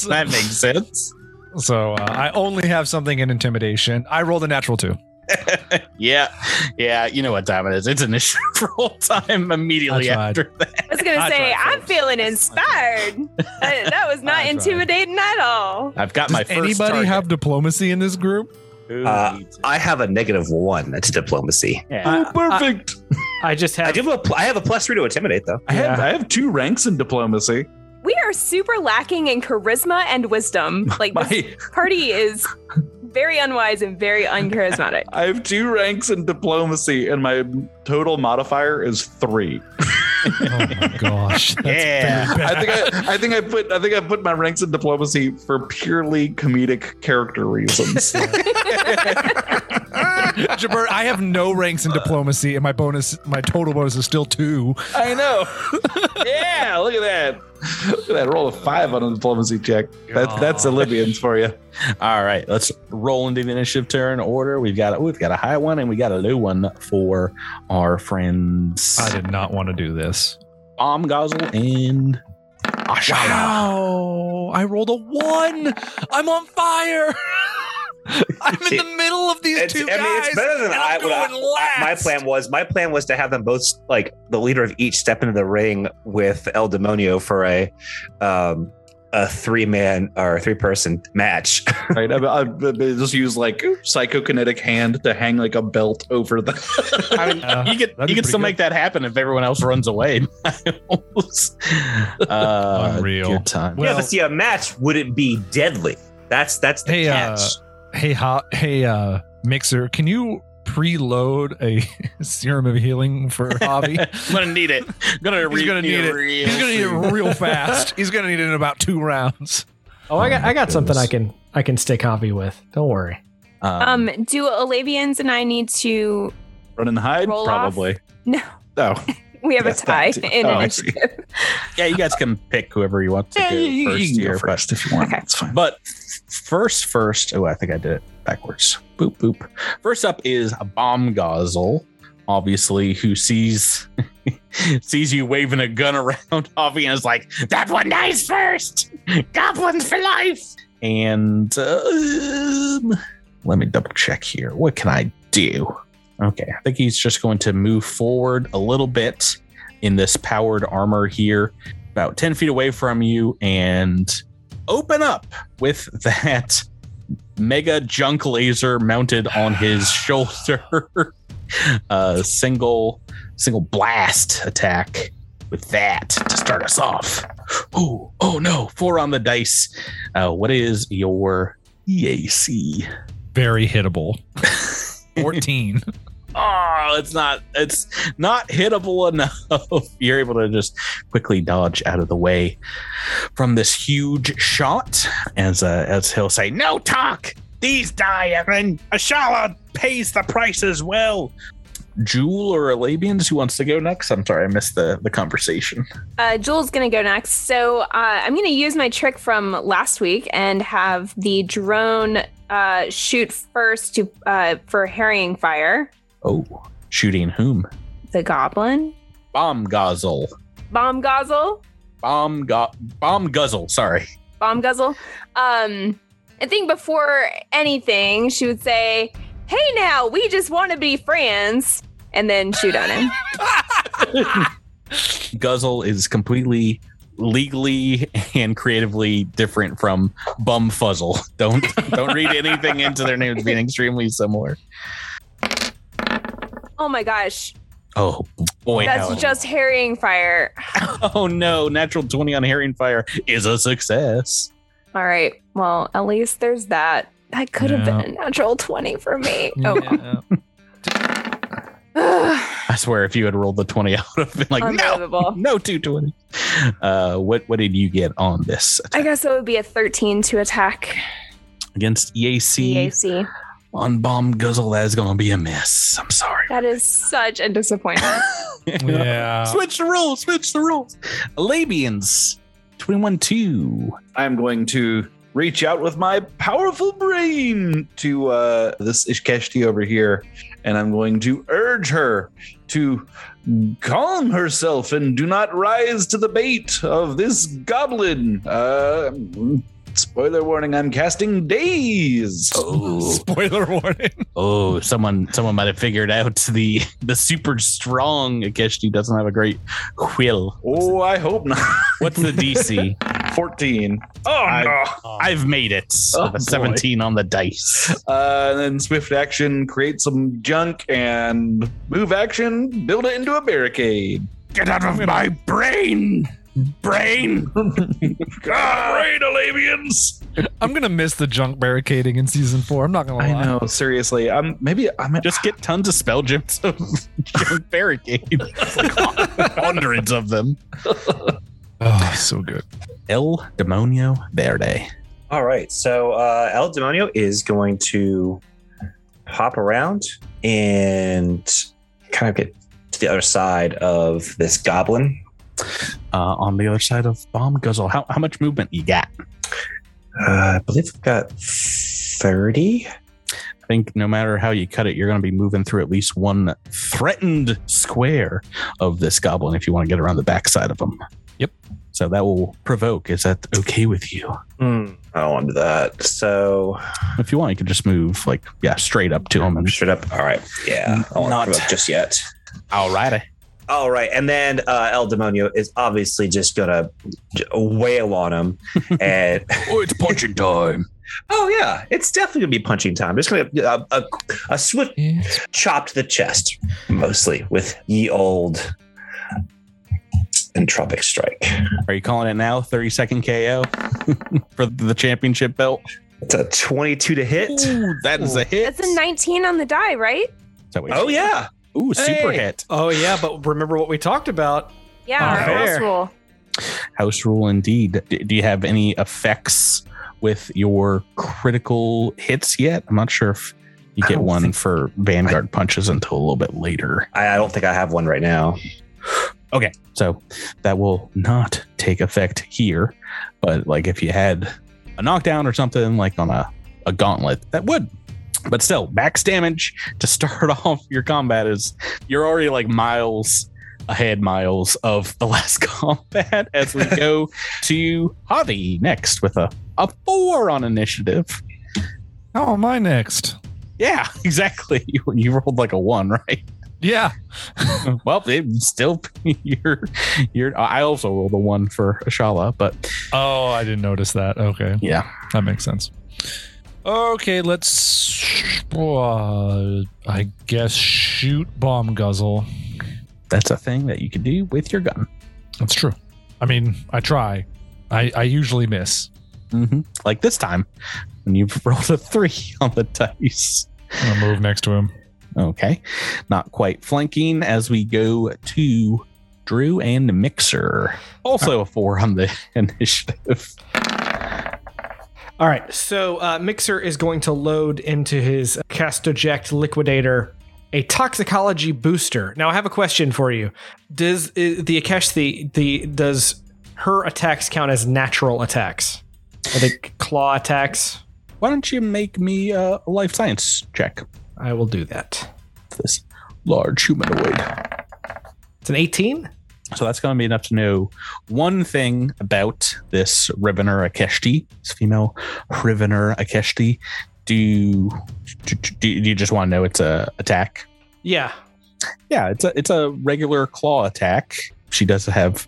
that makes sense. So uh, I only have something in intimidation. I rolled a natural two. Yeah, yeah. You know what time it is? It's initiative roll time immediately I after that. I was gonna I say I'm first. feeling inspired. that, that was not intimidating at all. I've got my Does first. anybody target. have diplomacy in this group? Uh. I have a negative one. That's diplomacy. Yeah. Oh, perfect. I just I have. do have a, pl- I have a plus three to intimidate though. I have Yeah. I have two ranks in diplomacy. We are super lacking in charisma and wisdom. Like this My, party is very unwise and very uncharismatic. I have two ranks in diplomacy, and my total modifier is three. Oh my gosh. That's Yeah. I think I, I think I put I think I put my ranks in diplomacy for purely comedic character reasons. Jabert, I have no ranks in diplomacy, and my bonus, my total bonus is still two. I know. yeah, look at that. Look at that. Roll a five on a diplomacy check. That's that's God. Olympians for you. All right, let's roll into the initiative turn order. We've got ooh, we've got a high one and we got a low one for our friends. I did not want to do this. Bomb Guzzle and Ashala. Wow! I rolled a one. I'm on fire. I'm in the middle of these It's, two I guys. mean, it's better than I, I'm what I- My plan was my plan was to have them both like the leader of each step into the ring with El Demonio for a um a three man or three person match. Right. I, I, I just use like psychokinetic hand to hang like a belt over the. I mean, Uh, you could you could still pretty make that happen if everyone else runs away. uh, Unreal. Good time. yeah, Well- but see, a match wouldn't be deadly. That's that's the Hey, uh, catch. Hey, ha- hey, uh, Mixer, can you preload a serum of healing for Hobby? I'm gonna need it. I'm gonna He's re- gonna need it. real He's gonna need it real fast. He's gonna need it in about two rounds. Oh, I got I got something I can I can stick Hobby with. Don't worry. Um, do Olavians and I need to? Run and hide, Roll off? probably. No, Oh, we have Yes, a tie in Oh, initiative. yeah, you guys can pick whoever you want to yeah, go you, you first can go here, first if you want. Okay. It's fine. But first, first, oh, I think I did it backwards. Boop, boop. First up is a bomb guzzle, obviously, who sees sees you waving a gun around, Avi, and is like, That one dies first. Goblins for life. and um, let me double check here. What can I do? Okay, I think he's just going to move forward a little bit in this powered armor here, about 10 feet away from you, and open up with that mega junk laser mounted on his shoulder. A single single blast attack with that to start us off. Oh, oh no, four on the dice. Uh, what is your EAC? Very hittable. 14. Oh, it's not it's not hittable enough. You're able to just quickly dodge out of the way from this huge shot as uh, as he'll say, "No talk. These die, and Ashala pays the price as well. Jewel or Alabians? Who wants to go next? I'm sorry, I missed the the conversation. Uh, Jules gonna go next. So uh, I'm gonna use my trick from last week and have the drone uh, shoot first to uh, for harrying fire. Oh, shooting whom? The goblin Bomb Guzzle. bomb guzzle, Bomb go- Bomb Guzzle. Sorry. bomb guzzle. Um, I think before anything, she would say, "Hey, now we just want to be friends," and then shoot on him. Guzzle is completely legally and creatively different from Bum Fuzzle. Don't don't read anything into their names being extremely similar. Oh my gosh, Oh boy, that's how- just harrying fire. oh no! Natural twenty on harrying fire is a success. All right. Well, at least there's that. That could have Yeah. been a natural 20 for me. Oh, Yeah. I swear, if you had rolled the twenty, I would have been like, no, unbelievable. no, two twenty. Uh, what what did you get on this I guess it would be a 13 to attack against EAC EAC. on Bomb Guzzle? That is going to be a miss. I'm sorry. That is such a disappointment. yeah. Switch the rules. Switch the rules. Alabians, twenty-one two. I'm going to reach out with my powerful brain to uh, this Ikeshti over here, and I'm going to urge her to calm herself and do not rise to the bait of this goblin. Uh, spoiler warning: I'm casting daze. Oh, Spoiler warning. oh, someone someone might have figured out the the super strong Ikeshti doesn't have a great quill. Oh, I hope not. What's the DC? 14. Oh I- no! I've made it. Oh, With a boy. Seventeen on the dice. Uh, and then swift action, create some junk, and move action, build it into a barricade. Get out of my brain! Brain! Right, Alabians. I'm gonna miss the junk barricading in season four. I'm not gonna lie. I know, seriously. I'm maybe I'm Just get tons of spell gems of junk barricades. Like hundreds of them. Oh, so good. El Demonio Verde. All right. So uh, El Demonio is going to hop around and kind of get to the other side of this goblin. Uh, on the other side of Bomb Guzzle. How, how much movement you got? Uh, I believe we've got 30. I think no matter how you cut it, you're going to be moving through at least one threatened square of this goblin if you want to get around the backside of him. Yep. So that will provoke. Is that okay with you? Hmm, I don't want to do that. So If you want, you can just move like yeah, straight up to him and straight up. All right. Yeah. I don't Not- just yet. alrighty. All right, and then uh, El Demonio is obviously just gonna j- wail on him, and Oh, it's punching time. oh yeah, it's definitely gonna be punching time. Just gonna a, a, a swift chop to the chest, mostly with ye old entropic strike. Are you calling it now? 30 second KO for the championship belt? It's a twenty-two to hit. Ooh, that is a hit. It's a 19 on the die, right? Is that what you Oh yeah, Ooh, super Hey. hit. Oh yeah, but remember what we talked about? Yeah, our house rule. House rule indeed. D- do you have any effects with your critical hits yet? I'm not sure if you get one think- for Vanguard punches until a little bit later. I, I don't think I have one right now. Okay, so that will not take effect here. But like if you had a knockdown or something like on a, a gauntlet, that would. But still, max damage to start off your combat is you're already like miles ahead, miles of the last combat as we go to Javi next with a, a four on initiative. Oh, How am I next. Yeah, exactly. You, you rolled like a one, right? Yeah. well, it still you're you're. I also rolled a one for Ashala, but Oh, I didn't notice that. Okay. yeah, That makes sense. Okay, let's. Uh, I guess shoot bomb guzzle. that's a thing that you can do with your gun. That's true. I mean, I try. I, I usually miss. Mm-hmm. Like this time when you've rolled a three on the dice. I'm gonna move next to him. Okay, not quite flanking as we go to Drew and Mixer. Also a four on the initiative. All right, so uh, Mixer is going to load into his cast eject liquidator a toxicology booster. Now I have a question for you. Does uh, the Akesh the the does her attacks count as natural attacks? I think claw attacks. Why don't you make me uh, a life science check? I will do that. This large humanoid. It's an 18. So that's going to be enough to know one thing about this Rivener Ikeshti, this female Rivener Ikeshti. Do you, do, do, you just want to know its a attack? Yeah. Yeah, it's a it's a regular claw attack. She does have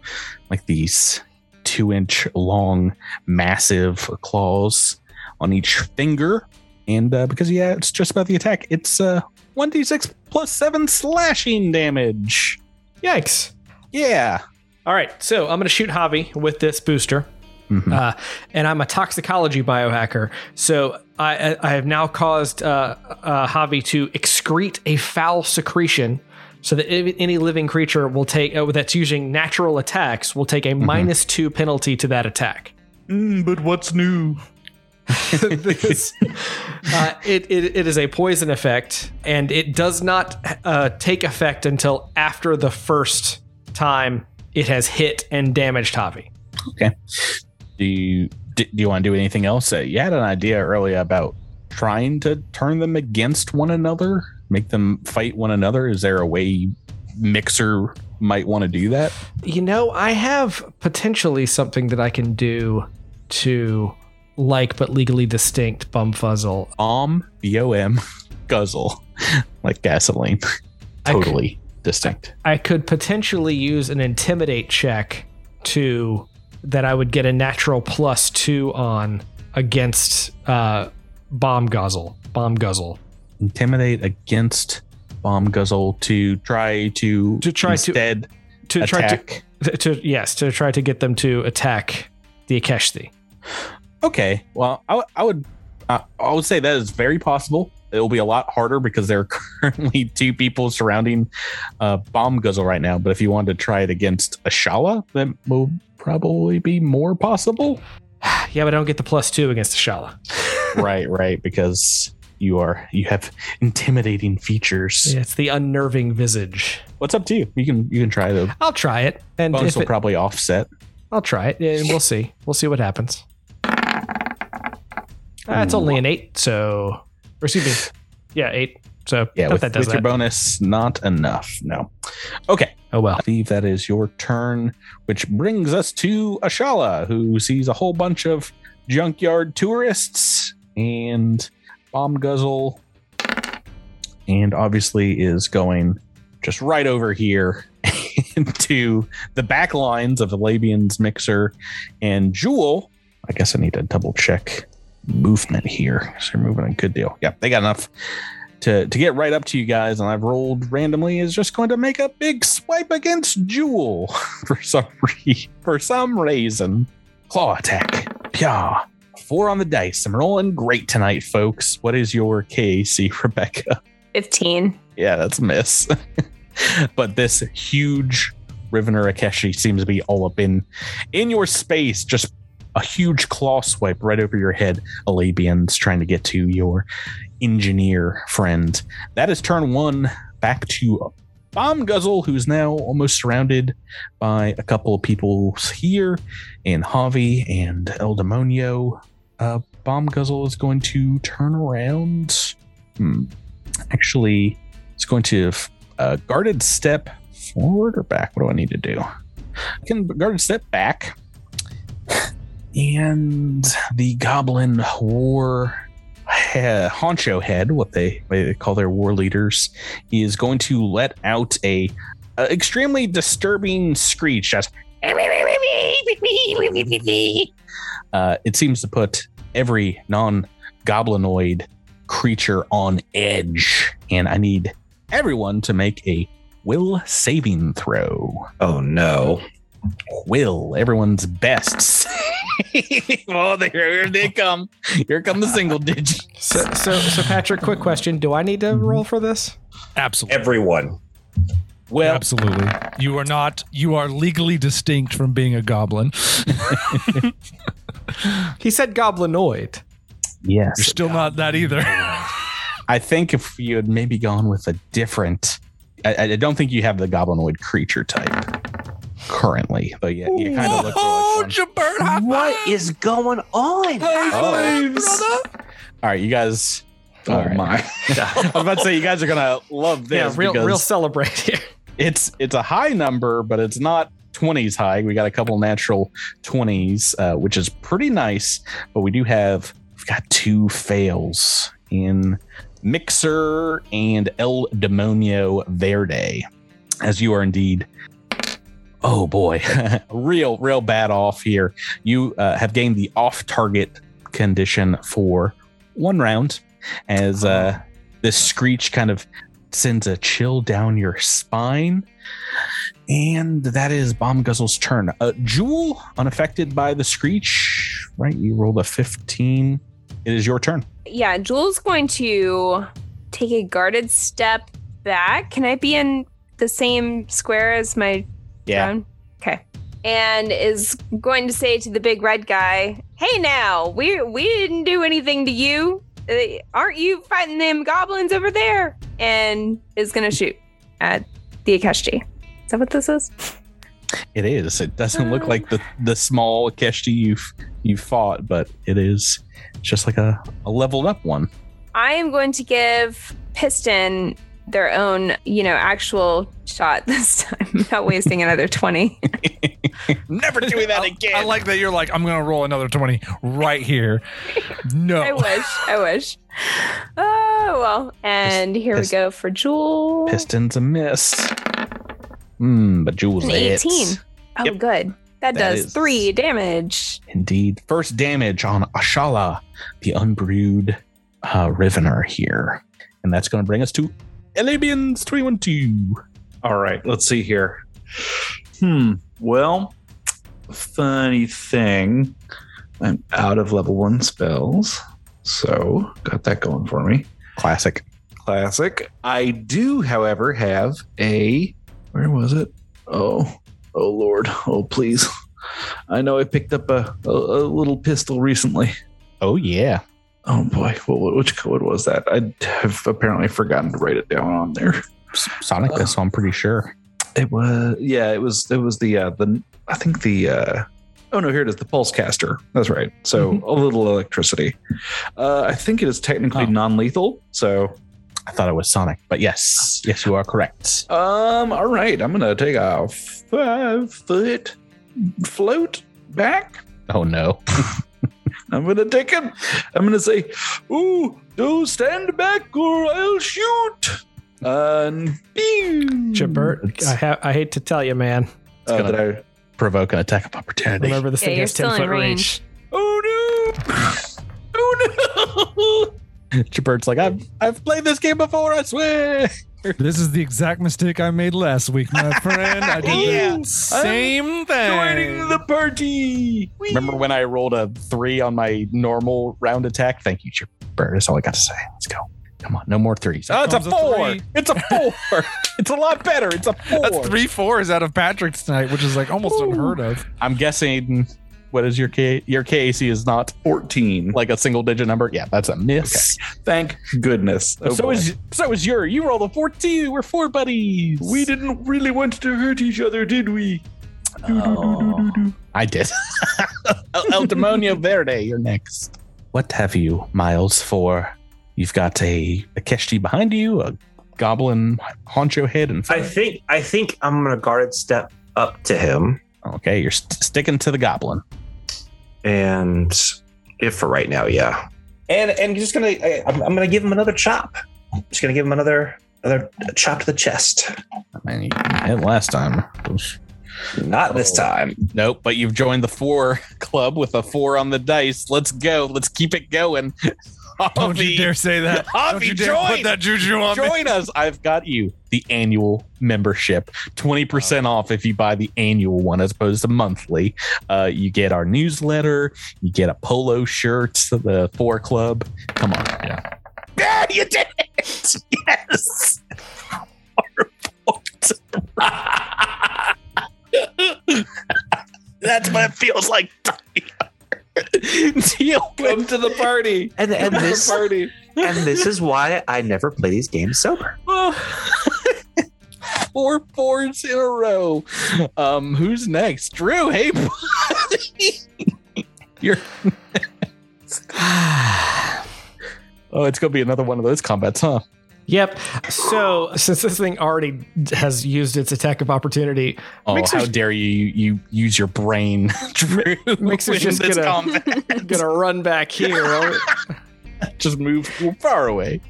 like these two inch long, massive claws on each finger, and uh, because yeah, it's just about the attack. It's uh one d six plus seven slashing damage. Yikes. Yeah. All right. So I'm going to shoot Javi with this booster. Mhm. Uh, and I'm a toxicology biohacker. So I, I I have now caused uh, uh, Javi to excrete a foul secretion so that if any living creature will take uh, that's using natural attacks will take a minus two penalty to that attack. Mm, but what's new? This- uh, it, it, it is a poison effect, and it does not uh, take effect until after the first time it has hit and damaged Javi. Okay. Do you do, do you want to do anything else? Uh, you had an idea earlier about trying to turn them against one another, make them fight one another. Is there a way Mixer might want to do that? You know, I have potentially something that I can do to like but legally distinct Bumfuzzle. Bomb, B O M, guzzle, like gasoline. Totally distinct. I could potentially use an intimidate check to that I would get a natural plus two on against uh, bomb guzzle. Bomb guzzle. Intimidate against bomb guzzle to try to To try to- instead To try attack. to, to yes, to try to get them to attack the Ikeshti. Okay. Well, I, w- I would uh, I would say that is very possible. It'll be a lot harder because there are currently two people surrounding uh, Bomb Guzzle right now. But if you wanted to try it against Ashala, that will probably be more possible. Yeah, but I don't get the plus two against Ashala. right, right. Because you are you have intimidating features. It's the unnerving visage. What's up to you? You can you can try the I'll try it, and bonus will it, probably offset. I'll try it, and we'll see. We'll see what happens. Uh, it's only an eight, so or excuse me, yeah, eight. So Yeah, with, that does with your bonus, not enough. No. Okay. oh well. I believe that is your turn, which brings us to Ashala, who sees a whole bunch of junkyard tourists and bomb guzzle, and obviously is going just right over here into the back lines of the Labian's mixer and Jewel. I guess I need to double check movement here. So they're moving a good deal. Yeah, they got enough to to get right up to you guys, and I've rolled randomly is just going to make a big swipe against Jewel for some re- for some reason. Claw attack. Pya. Four on the dice. I'm rolling great tonight, folks. What is your KAC, Rebecca? 15. Yeah, that's a miss. but this huge Rivener Ikeshti seems to be all up in in your space, just a huge claw swipe right over your head. Alabian's trying to get to your engineer friend. That is turn one. Back to Bomb Guzzle, who's now almost surrounded by a couple of people here, and Javi and El Demonio. Uh, Bomb Guzzle is going to turn around. Hmm. Actually, it's going to uh, guarded step forward or back. What do I need to do? I can guarded step back. And the goblin war honcho head, what they, what they call their war leaders, is going to let out a, a extremely disturbing screech. Just uh, it seems to put every non-goblinoid creature on edge, and I need everyone to make a will saving throw. Oh no. Will everyone's best. well, there here they come. Here come the single digit. So, so, so Patrick, quick question: Do I need to mm-hmm. roll for this? Absolutely. Everyone. Well, Absolutely. You are not, you are legally distinct from being a goblin. He said goblinoid. yes. You're still not that either. I think if you had maybe gone with a different, I, I don't think you have the goblinoid creature type currently, but yeah, you kind of look for like one. What is going on? Oh. All right, you guys. Oh All right. my! I was about to say you guys are gonna love this. yeah, real real celebrate here. it's it's a high number, but it's not 20s high. We got a couple natural 20s, uh, which is pretty nice. But we do have we've got two fails in Mixer and El Demonio Verde, as you are indeed. Oh boy, real real bad off here. You uh, have gained the off target condition for one round, as uh, this screech kind of sends a chill down your spine. And that is Bomb Guzzle's turn. Uh, Jewel, unaffected by the screech, right? You rolled a 15. It is your turn. Yeah, Jules going to take a guarded step back. Can I be in the same square as my Yeah. Okay. And is going to say to the big red guy, "Hey, now we we didn't do anything to you. Uh, aren't you fighting them goblins over there?" And is going to shoot at the Ikeshti. Is that what this is? It is. It doesn't look like the, the small Keshti you've you fought, but it is just like a, a leveled up one. I am going to give Piston their own, you know, actual shot this time. Not wasting another 20. Never doing that I- again. I like that you're like, I'm gonna roll another 20 right here. No. I wish. I wish. Oh, well. And here Pist- we go for Jewel. Piston's a miss. Hmm, but Jewel's An hits. 18. Oh, Yep. good. That, That does three damage. Indeed. First damage on Ashala, the Umbrood uh, Rivener here. And that's going to bring us to Elabians 312. All right, let's see here. Hmm. Well, funny thing, I'm out of level one spells, so got that going for me. Classic. Classic. I do, however, have a. Where was it? Oh, oh Lord! Oh please! I know I picked up a, a, a little pistol recently. Oh, yeah. Oh boy, well, which code was that? I have apparently forgotten to write it down on there. Sonic Missile, I'm pretty sure. It was yeah, it was it was the uh the I think the uh oh no, here it is, the pulse caster. That's right. So a little electricity. Uh I think it is technically Oh. non-lethal. So I thought it was Sonic, but yes, yes, you are correct. um all right, I'm gonna take a five foot float back. Oh, no. I'm gonna take it. I'm gonna say, ooh, don't stand back or I'll shoot. And pew. Chipbert, It's- I, ha- I hate to tell you, man. Uh, gonna- did I Provoke an attack of opportunity. Remember, this Yeah, thing you're has 10 foot range. range. Oh no! Oh no! Chippert's like, I've, I've played this game before, I swear. This is the exact mistake I made last week, my friend. I did Yeah. the oh. same thing. Joining the party. Remember when I rolled a three on my normal round attack? Thank you, Chipper. That's all I got to say. Let's go. Come on, no more threes. Oh, it's a comes a four. It's a four. it's a lot better. It's a four. That's three fours out of Patrick's tonight, which is like almost unheard of. I'm guessing. What is your K? Your KAC is not 14. like a single digit number. Yeah, that's a miss. Thank goodness. Oh, so boy. is so is your. You rolled a fourteen. We're four buddies. we didn't really want to hurt each other, did we? Oh, I did. El, El Demonio Verde, you're next. What have you, Miles, for? You've got a, a Keshti behind you, a goblin honcho head in I think I think I'm gonna guard step up to him, okay, you're st- sticking to the goblin. And if for right now, yeah. And and just gonna I, I'm, I'm gonna give him another chop. Just gonna give him another another chop to the chest. I mean, you hit last time. Not this Oh. time. Nope, but you've joined the four club with a four on the dice. Let's go. Let's keep it going. Don't you dare say that. Javi, Don't you dare join. put that juju on me. Join us. I've got you the annual membership. 20% off if you buy the annual one as opposed to monthly. Uh, you get our newsletter. You get a polo shirt, the Four Club. Come on. Yeah. Yeah, you did it. Yes. That's what it feels like. Deal Come to the party. And and this party. and this is why I never play these games sober. Four fours in a row. Um, who's next? Drew, hey buddy. You're Oh, it's gonna be another one of those combats, huh? Yep. So since this thing already has used its attack of opportunity, Oh, Mixer's- how dare you, you use your brain, Drew? Mixer's in just gonna- combat. gonna run back here. just move far away.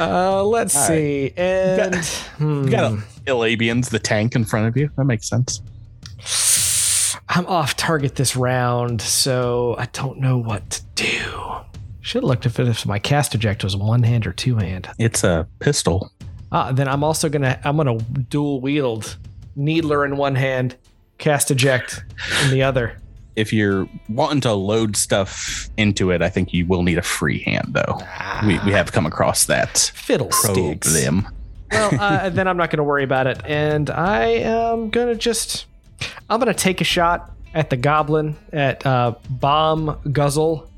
Uh, let's All right. see. And hmm, You got a Elabians, the tank in front of you. That makes sense. I'm off target this round, so I don't know what to do. Should have looked if if my cast eject was one hand or two hand. It's a pistol. Ah, then I'm also gonna I'm gonna dual wield needler in one hand, cast eject in the other. If you're wanting to load stuff into it, I think you will need a free hand, though. We, we have come across that Fiddlesticks. problem. well, uh, then I'm not to worry about it, and I am to just I'm to take a shot at the goblin at uh, bomb guzzle.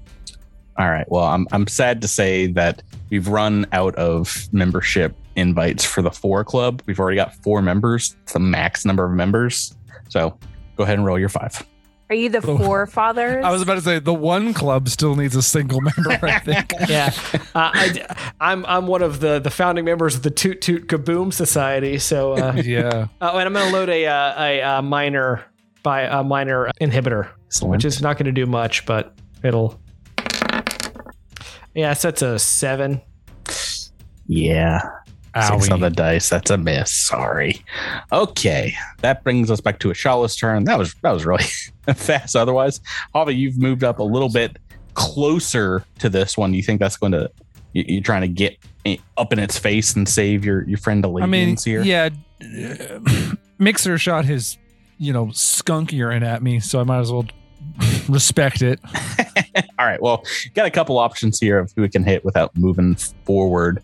All right. Well, I'm I'm sad to say that we've run out of membership invites for the four club. We've already got four members. It's the max number of members. So go ahead and roll your five. Are you the Oh. forefathers? I was about to say the one club still needs a single member. I think. Yeah, uh, I, I'm I'm one of the the founding members of the Toot Toot Kaboom Society. So, uh, yeah. uh, and I'm going to load a, uh, a uh minor by a minor inhibitor, Excellent. which is not going to do much, but it'll. Yeah, so that's a seven. yeah. Six Owie. on the dice. That's a miss. Sorry. Okay, that brings us back to a Ashala's turn. That was that was really fast. Otherwise, Hava, you've moved up a little bit closer to this one. Do You think that's going to? you- You're trying to get up in its face and save your your friend I mean, here. yeah. uh, Mixer shot his, you know, skunk urine at me, so I might as well respect it. All right. Well, got a couple options here of who we can hit without moving forward.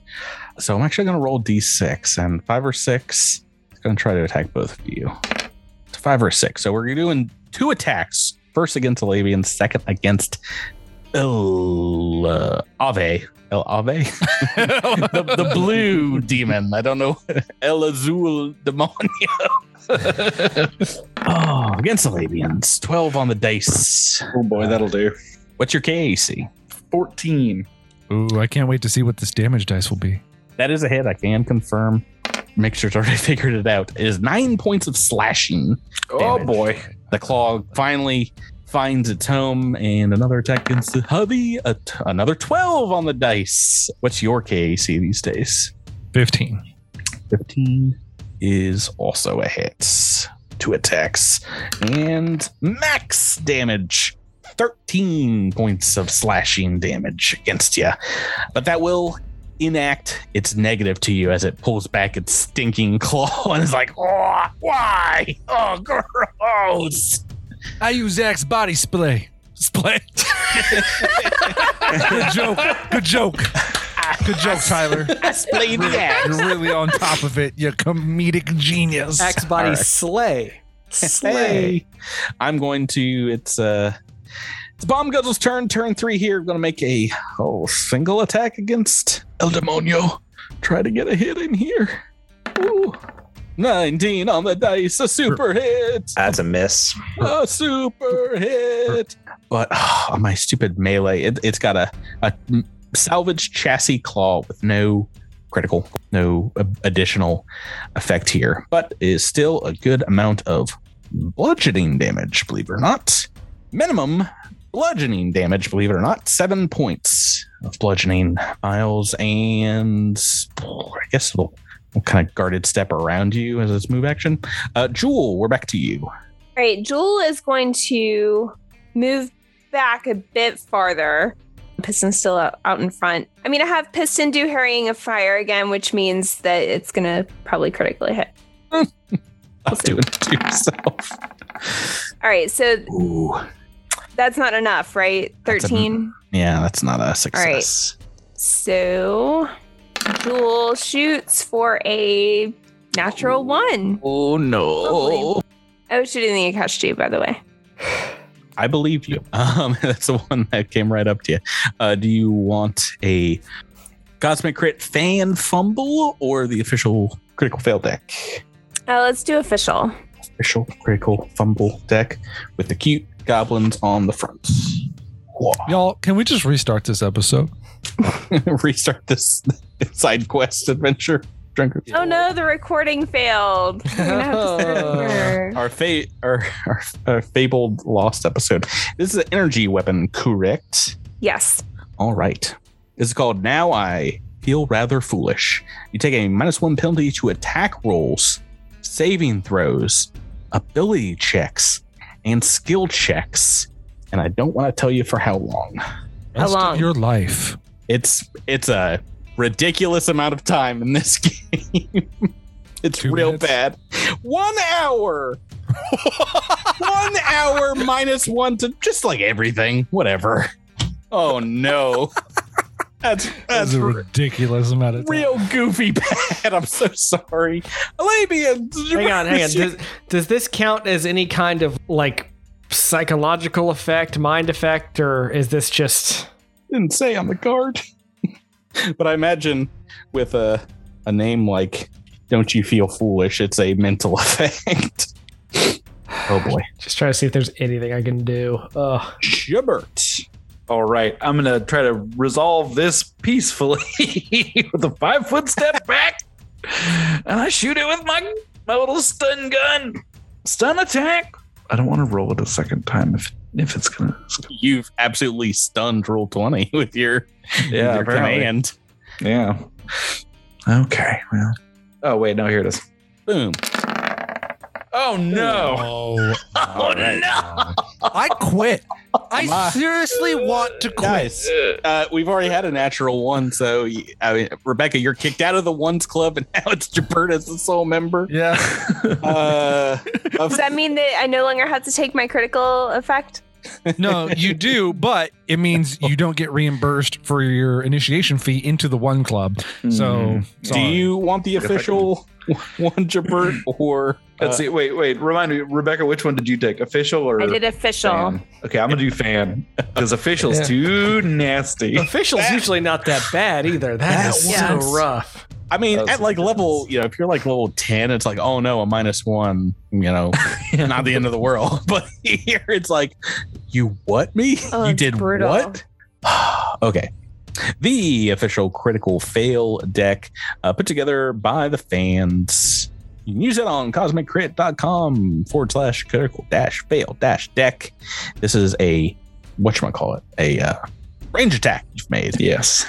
So I'm actually going to roll d6 and five or six. It's going to try to attack both of you. It's five or six. So we're doing two attacks. First against Alabian, second against El uh, Ave. El Ave? the, the blue demon. I don't know. El Azul Demonio. oh, against Alabians. 12 on the dice. Oh boy, that'll do. What's your KAC? 14. Ooh, I can't wait to see what this damage dice will be. That is a hit. I can confirm. Mixer's already figured it out. It is nine points of slashing. Oh boy. The claw finally finds its home, and another attack against the hubby. A t- another 12 on the dice. What's your KAC these days? 15. 15 is also a hit. Two attacks. And max damage. 13 points of slashing damage against you. But that will enact its negative to you as it pulls back its stinking claw and is like, oh, why? Oh, gross. I use Axe body spray. Spray. Good joke. Good joke. Good joke, Tyler. I splayed the axe. You're really on top of it, you comedic genius. Axe body All right. slay. Slay. Hey. I'm going to it's uh it's Bomb Guzzle's turn, turn three here. I'm gonna make a oh single attack against El Demonio. Try to get a hit in here. Ooh. 19 on the dice, a super hit. That's a miss. A super hit. But oh, my stupid melee, it, it's got a, a salvage chassis claw with no critical, no additional effect here, but is still a good amount of bludgeoning damage, believe it or not. Minimum bludgeoning damage, believe it or not. Seven points of bludgeoning miles, and I guess it'll, it'll kind of guarded step around you as its move action. Uh, Jewel, we're back to you. All right, Jewel is going to move back a bit farther. Piston's still out, out in front. I mean, I have Piston do Harrying of Fire again, which means that it's going to probably critically hit. I'll do it to yourself. All right, so Ooh, that's not enough, right? That's a- 13. yeah, that's not a success. All right. So Jewel shoots for a natural one. Oh no! Lovely. I was shooting the Ikeshti, by the way. I believe you. Um, that's the one that came right up to you. Uh, do you want a Cosmic Crit Fan Fumble or the official Critical Fail deck? Uh, let's do official. Official Critical Fumble deck with the cute goblins on the front. Whoa. Y'all, can we just restart this episode? Restart this side quest adventure. Drunker. Oh no, the recording failed. We're gonna have to start over. Our, fa- our, our, our fabled lost episode. This is an energy weapon, correct? Yes. All right. This is called Now I Feel Rather Foolish. You take a minus one penalty to attack rolls, saving throws, ability checks, and skill checks. And I don't want to tell you for how long. How Rest long? your life. It's it's a ridiculous amount of time in this game. it's Two real minutes? bad. One hour. one hour minus one to just like everything. Whatever. Oh no. That's That's that's a ridiculous amount of time. real goofy bad. I'm so sorry. Alabia. hang on, hang on. Does, does this count as any kind of like psychological effect, mind effect, or is this just didn't say on the card. but I imagine with a a name like "Don't You Feel Foolish," it's a mental effect. oh boy, just trying to see if there's anything I can do? Ugh. Shubert. All right, I'm gonna try to resolve this peacefully with a five foot step back, and I shoot it with my my little stun gun. Stun attack. I don't want to roll it a second time if if it's gonna. You've absolutely stunned roll twenty with your, Yeah, your apparently. command. Yeah. Okay. Well. Oh wait, no. Here it is. Boom. Oh no! Oh, Oh no! I quit. My- I seriously want to quit. Guys, uh, we've already had a natural one, so y- I mean, Rebecca, you're kicked out of the ones club, and now it's Jabert as the sole member. Yeah. Uh, of- Does that mean that I no longer have to take my critical effect? No, you do, but it means you don't get reimbursed for your initiation fee into the one club. So, do you want the official one, Jabert, or Let's uh, see. Wait, wait. Remind me, Rebecca. Which one did you take? Official or? I did official. fan? Okay, I'm gonna do fan because official's Yeah. too nasty. Official's usually not that bad either. That that is was- so rough. I mean, at like level, you know, if you're like level 10, it's like, oh no, a minus one, you know, not the end of the world. But here it's like, you what me? Oh, you did brutal. what? okay. The official critical fail deck uh, put together by the fans. You can use it on cosmiccrit.com forward slash critical dash fail dash deck. This is a, whatchamacallit, a uh, range attack you've made. Yes.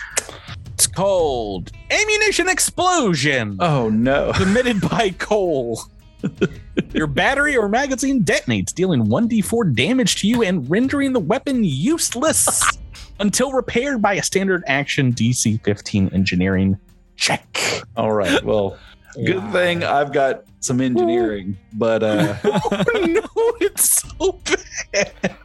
It's called Ammunition Explosion, Oh no. submitted by Cole. Your battery or magazine detonates, dealing 1d4 damage to you and rendering the weapon useless until repaired by a standard action DC 15 engineering check. All right. Well, good thing I've got some engineering, but uh, oh no, it's so bad.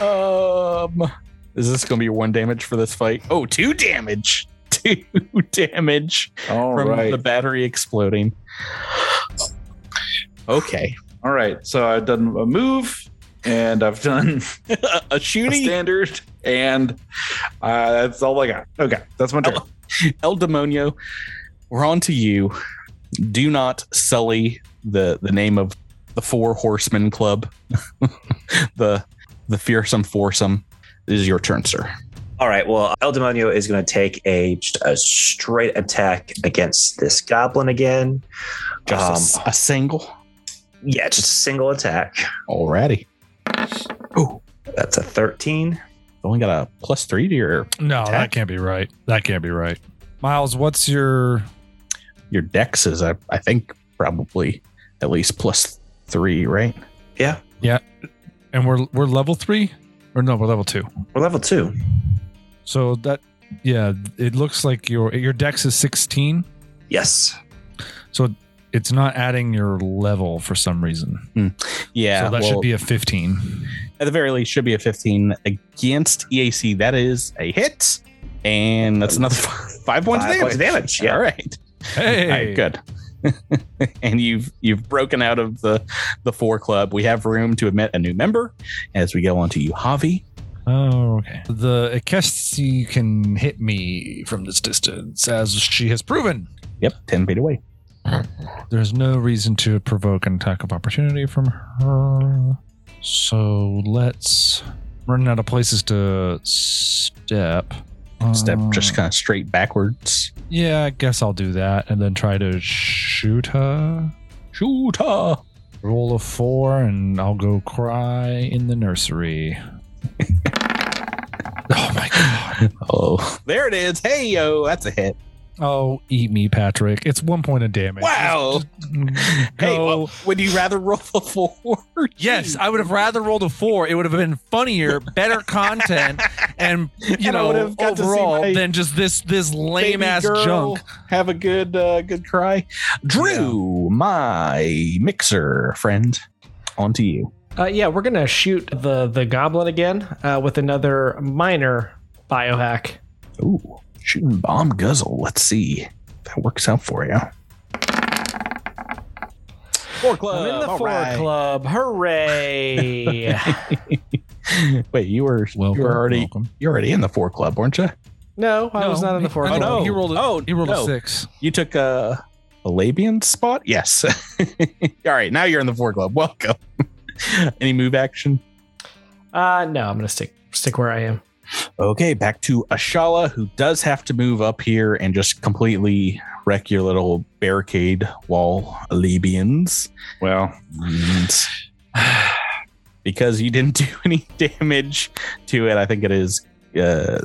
Um, is this going to be one damage for this fight? Oh, two damage. Two damage all from right. the battery exploding. Okay. all right. So I've done a move, and I've done a a shooting standard, and uh, that's all I got. Okay, that's my turn. El Demonio, we're on to you. Do not sully the the name of the Four Horsemen Club, the the fearsome foursome. This is your turn, sir. All right. Well, El Demonio is going to take a a straight attack against this goblin again. Just a Um, s- a, single. Yeah, just a single attack. Alrighty. Oh, that's a 13. Only got a plus three to your No, that can't be right. That can't be right. Miles, what's your your dex is I, I think probably at least plus three, right? Yeah. Yeah. And we're we're level three? Or no, we're level two. We're level two. So that yeah, it looks like your your dex is 16. Yes. So it's not adding your level for some reason. Hmm. Yeah. so that well, should be a 15. at the very least should be a 15 against EAC. That is a hit, and that's another five points Five of points damage. of damage, yeah. All right. Hey, right, good. and you've you've broken out of the the four club. We have room to admit a new member as we go on to you, Javi. Oh, okay. The Ikeshti can hit me from this distance, as she has proven. Yep, 10 feet away. There's no reason to provoke an attack of opportunity from her. So let's run out of places to step. Step Uh, just kind of straight backwards. Yeah, I guess I'll do that and then try to shoot her. Shoot her. Roll a four and I'll go cry in the nursery. oh my god. Oh, there it is. Hey, yo, that's a hit. Oh, eat me, Patrick. It's one point of damage. Wow. Hey, well, would you rather roll a four? Yes, I would have rather rolled a four. It would have been funnier, better content, and you And I would know have got to see overall my than just this this lame ass junk. Have a good, uh, good cry. Drew, my mixer friend, on to you. Uh, yeah, we're gonna shoot the the goblin again uh, with another minor biohack. Ooh, shooting bomb guzzle. Let's see if that works out for you. Four club. I'm in the all four right. club. Hooray! Wait, you were Welcome, you were already welcome. you're already in the four club, weren't you? no, I was not in the four I club. think no. he rolled. A, Oh, he rolled no. a six. You took a a Labian spot. Yes. all right, now you're in the four club. Welcome. Any move action? Uh, no, I'm gonna stick stick where I am. Okay, back to Ashala, who does have to move up here and just completely wreck your little barricade wall, Libyans. Well, And because you didn't do any damage to it, I think it is uh,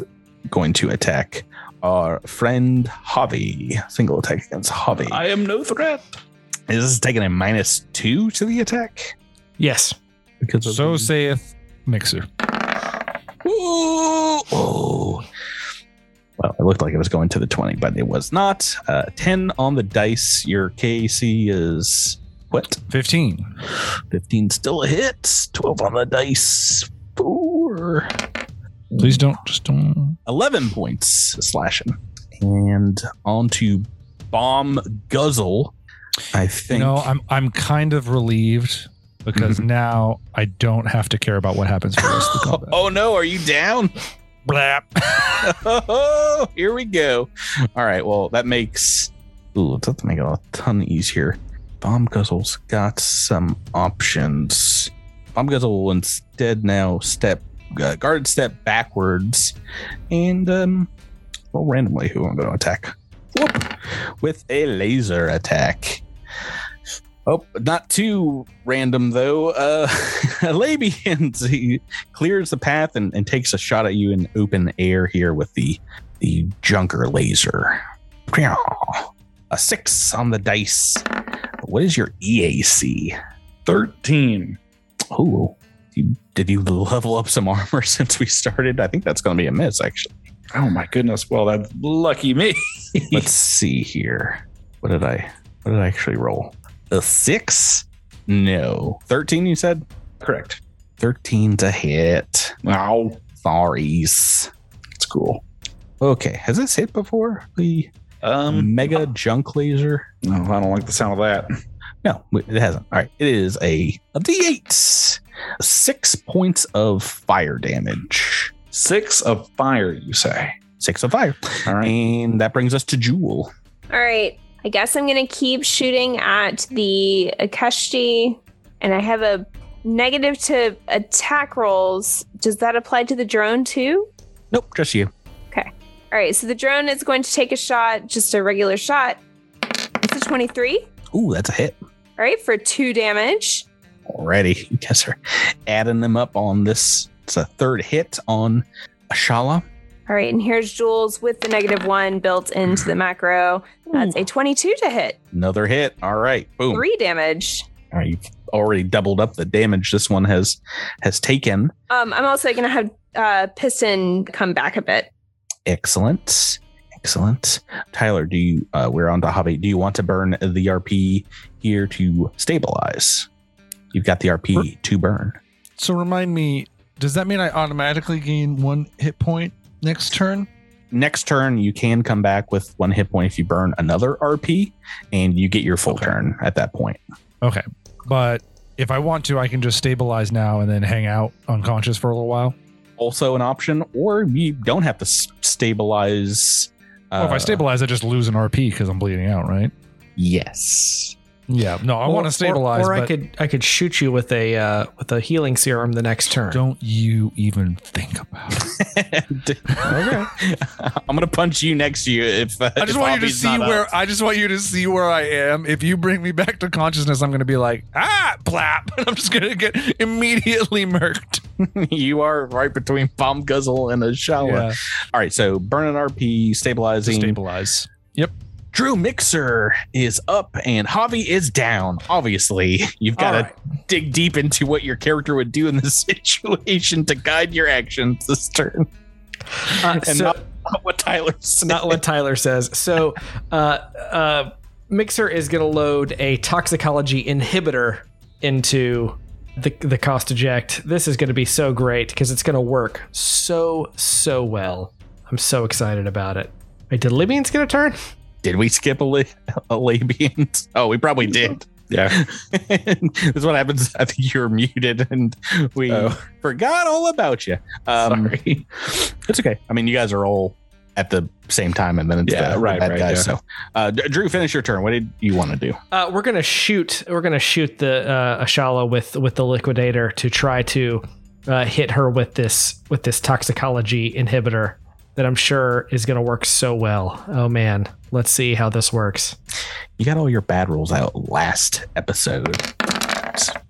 going to attack our friend Javi. Single attack against Javi. I am no threat. Is this taking a minus two to the attack? Yes. Because So the- saith Mixer. Ooh, oh. Well, it looked like it was going to the 20, but it was not. Uh, 10 on the dice. Your KC is what? Fifteen. 15 still a hit. 12 on the dice. Four. Please don't just don't. 11 points slashing. And on to Bomb Guzzle. I think. You know, I'm I'm kind of relieved because now I don't have to care about what happens for the rest of the combat. oh no, are you down? Blap. oh, here we go. All right. Well, that makes ooh, that make it a ton easier. Bomb Guzzle's got some options. Bomb Guzzle will instead now step uh, guard step backwards and um well randomly who I'm going to attack. Whoop, with a laser attack. Oh, not too random though. Uh Labians, he clears the path and, and takes a shot at you in open air here with the the junker laser. A six on the dice. What is your EAC? 13. Oh, you, did you level up some armor since we started? I think that's going to be a miss, actually. Oh my goodness. Well, that's lucky me. Let's see here. What did I? What did I actually roll? A six? No, thirteen. You said Correct. 13 to hit. Wow. Sorries. That's cool. Okay, has this hit before? The Um, mega junk laser? no, I don't like the sound of that. No, it hasn't. All right, it is a, a D8. Six points of fire damage. Six of fire, you say? Six of fire. All right. And that brings us to Jewel. All right. I guess I'm going to keep shooting at the Ikeshti, and I have a negative to attack rolls. Does that apply to the drone too? Nope, just you. Okay. All right. So the drone is going to take a shot, just a regular shot. It's a 23. Ooh, that's a hit. All right. For two damage. Already. You guys are adding them up on this. It's a third hit on Ashala. All right. And here's Jules with the negative one built into the macro. That's a 22 to hit. Another hit. All right. Boom. Three damage. All right, you've already doubled up the damage this one has has taken. Um, I'm also going to have uh, Piston come back a bit. Excellent. Excellent. Tyler, do you uh we're on to Javi. Do you want to burn the RP here to stabilize? You've got the RP to burn. So remind me, does that mean I automatically gain one hit point next turn? Next turn, you can come back with one hit point if you burn another RP, and you get your full Okay. turn at that point. Okay. But if I want to, I can just stabilize now and then hang out unconscious for a little while. also an option, or you don't have to s- stabilize. Uh, Well, if I stabilize, I just lose an RP because I'm bleeding out, right? yes. Yeah. No, I Or- want to stabilize, Or, or I could I could shoot you with a uh, with a healing serum the next turn. don't you even think about it. okay. I'm gonna punch you next to you if uh, I just if want you to see where up. I just want you to see where I am. If you bring me back to consciousness, I'm going to be like, ah, plap, and I'm just going to get immediately murked. you are right between bomb guzzle and a shower. All right, so burn an RP, To stabilizing. stabilize. Drew Mixer is up and Javi is down. Obviously, you've got to right. dig deep into what your character would do in this situation to guide your actions this turn, Uh, and so- not, not what Tyler said. not what Tyler says. So, uh, uh, Mixer is going to load a toxicology inhibitor into the the cost eject. This is going to be so great because it's going to work so so well. I'm so excited about it. Wait, did Libyans get a turn? Did we skip a, li- a Labian? Oh, we probably did. Yeah. this is what happens. I think you're muted and we Oh. forgot all about you. Um, Sorry. It's okay. I mean, you guys are all at the same time, and then it's Yeah, the, the right, bad right, guys. yeah. So, uh, Drew, finish your turn. What did you want to do? Uh, we're gonna shoot. We're gonna shoot the uh, Ashala with with the liquidator to try to uh, hit her with this with this toxicology inhibitor that I'm sure is gonna work so well. Oh man, let's see how this works. You got all your bad rolls out last episode.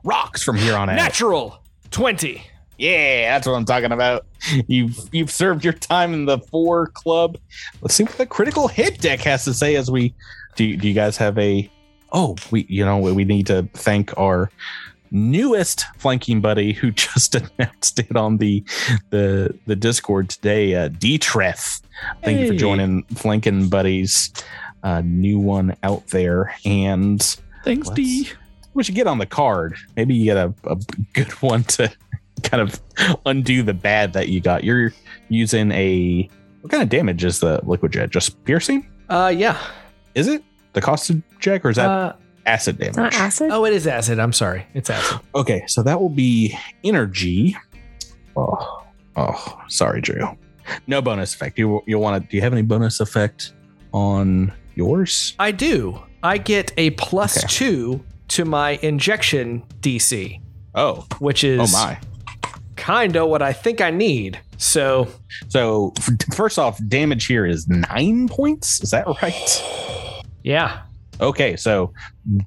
Rocks from here on out. Natural twenty. Yeah, that's what I'm talking about. You've you've served your time in the four club. Let's see what the critical hit deck has to say as we do. Do you guys have a? Oh, we you know we need to thank our newest flanking buddy who just announced it on the the the Discord today. Uh, Detreth, thank you for joining flanking buddies. Uh, new one out there and Thanks, D. we should get on the card. Maybe you get a, a good one to kind of undo the bad that you got. You're using a what kind of damage is the liquid jet? Just piercing? Uh, yeah. Is it the cost of check or is that Uh, acid damage? Not acid. oh, it is acid. I'm sorry, it's acid. Okay, so that will be energy. Oh, oh, sorry, Drew. No bonus effect. You you'll want to? Do you have any bonus effect on yours? I do. I get a plus Okay. two to my injection DC, Oh, which oh, is oh my. kind of what I think I need. So So first off, damage here is nine points. Is that right? yeah, Okay, so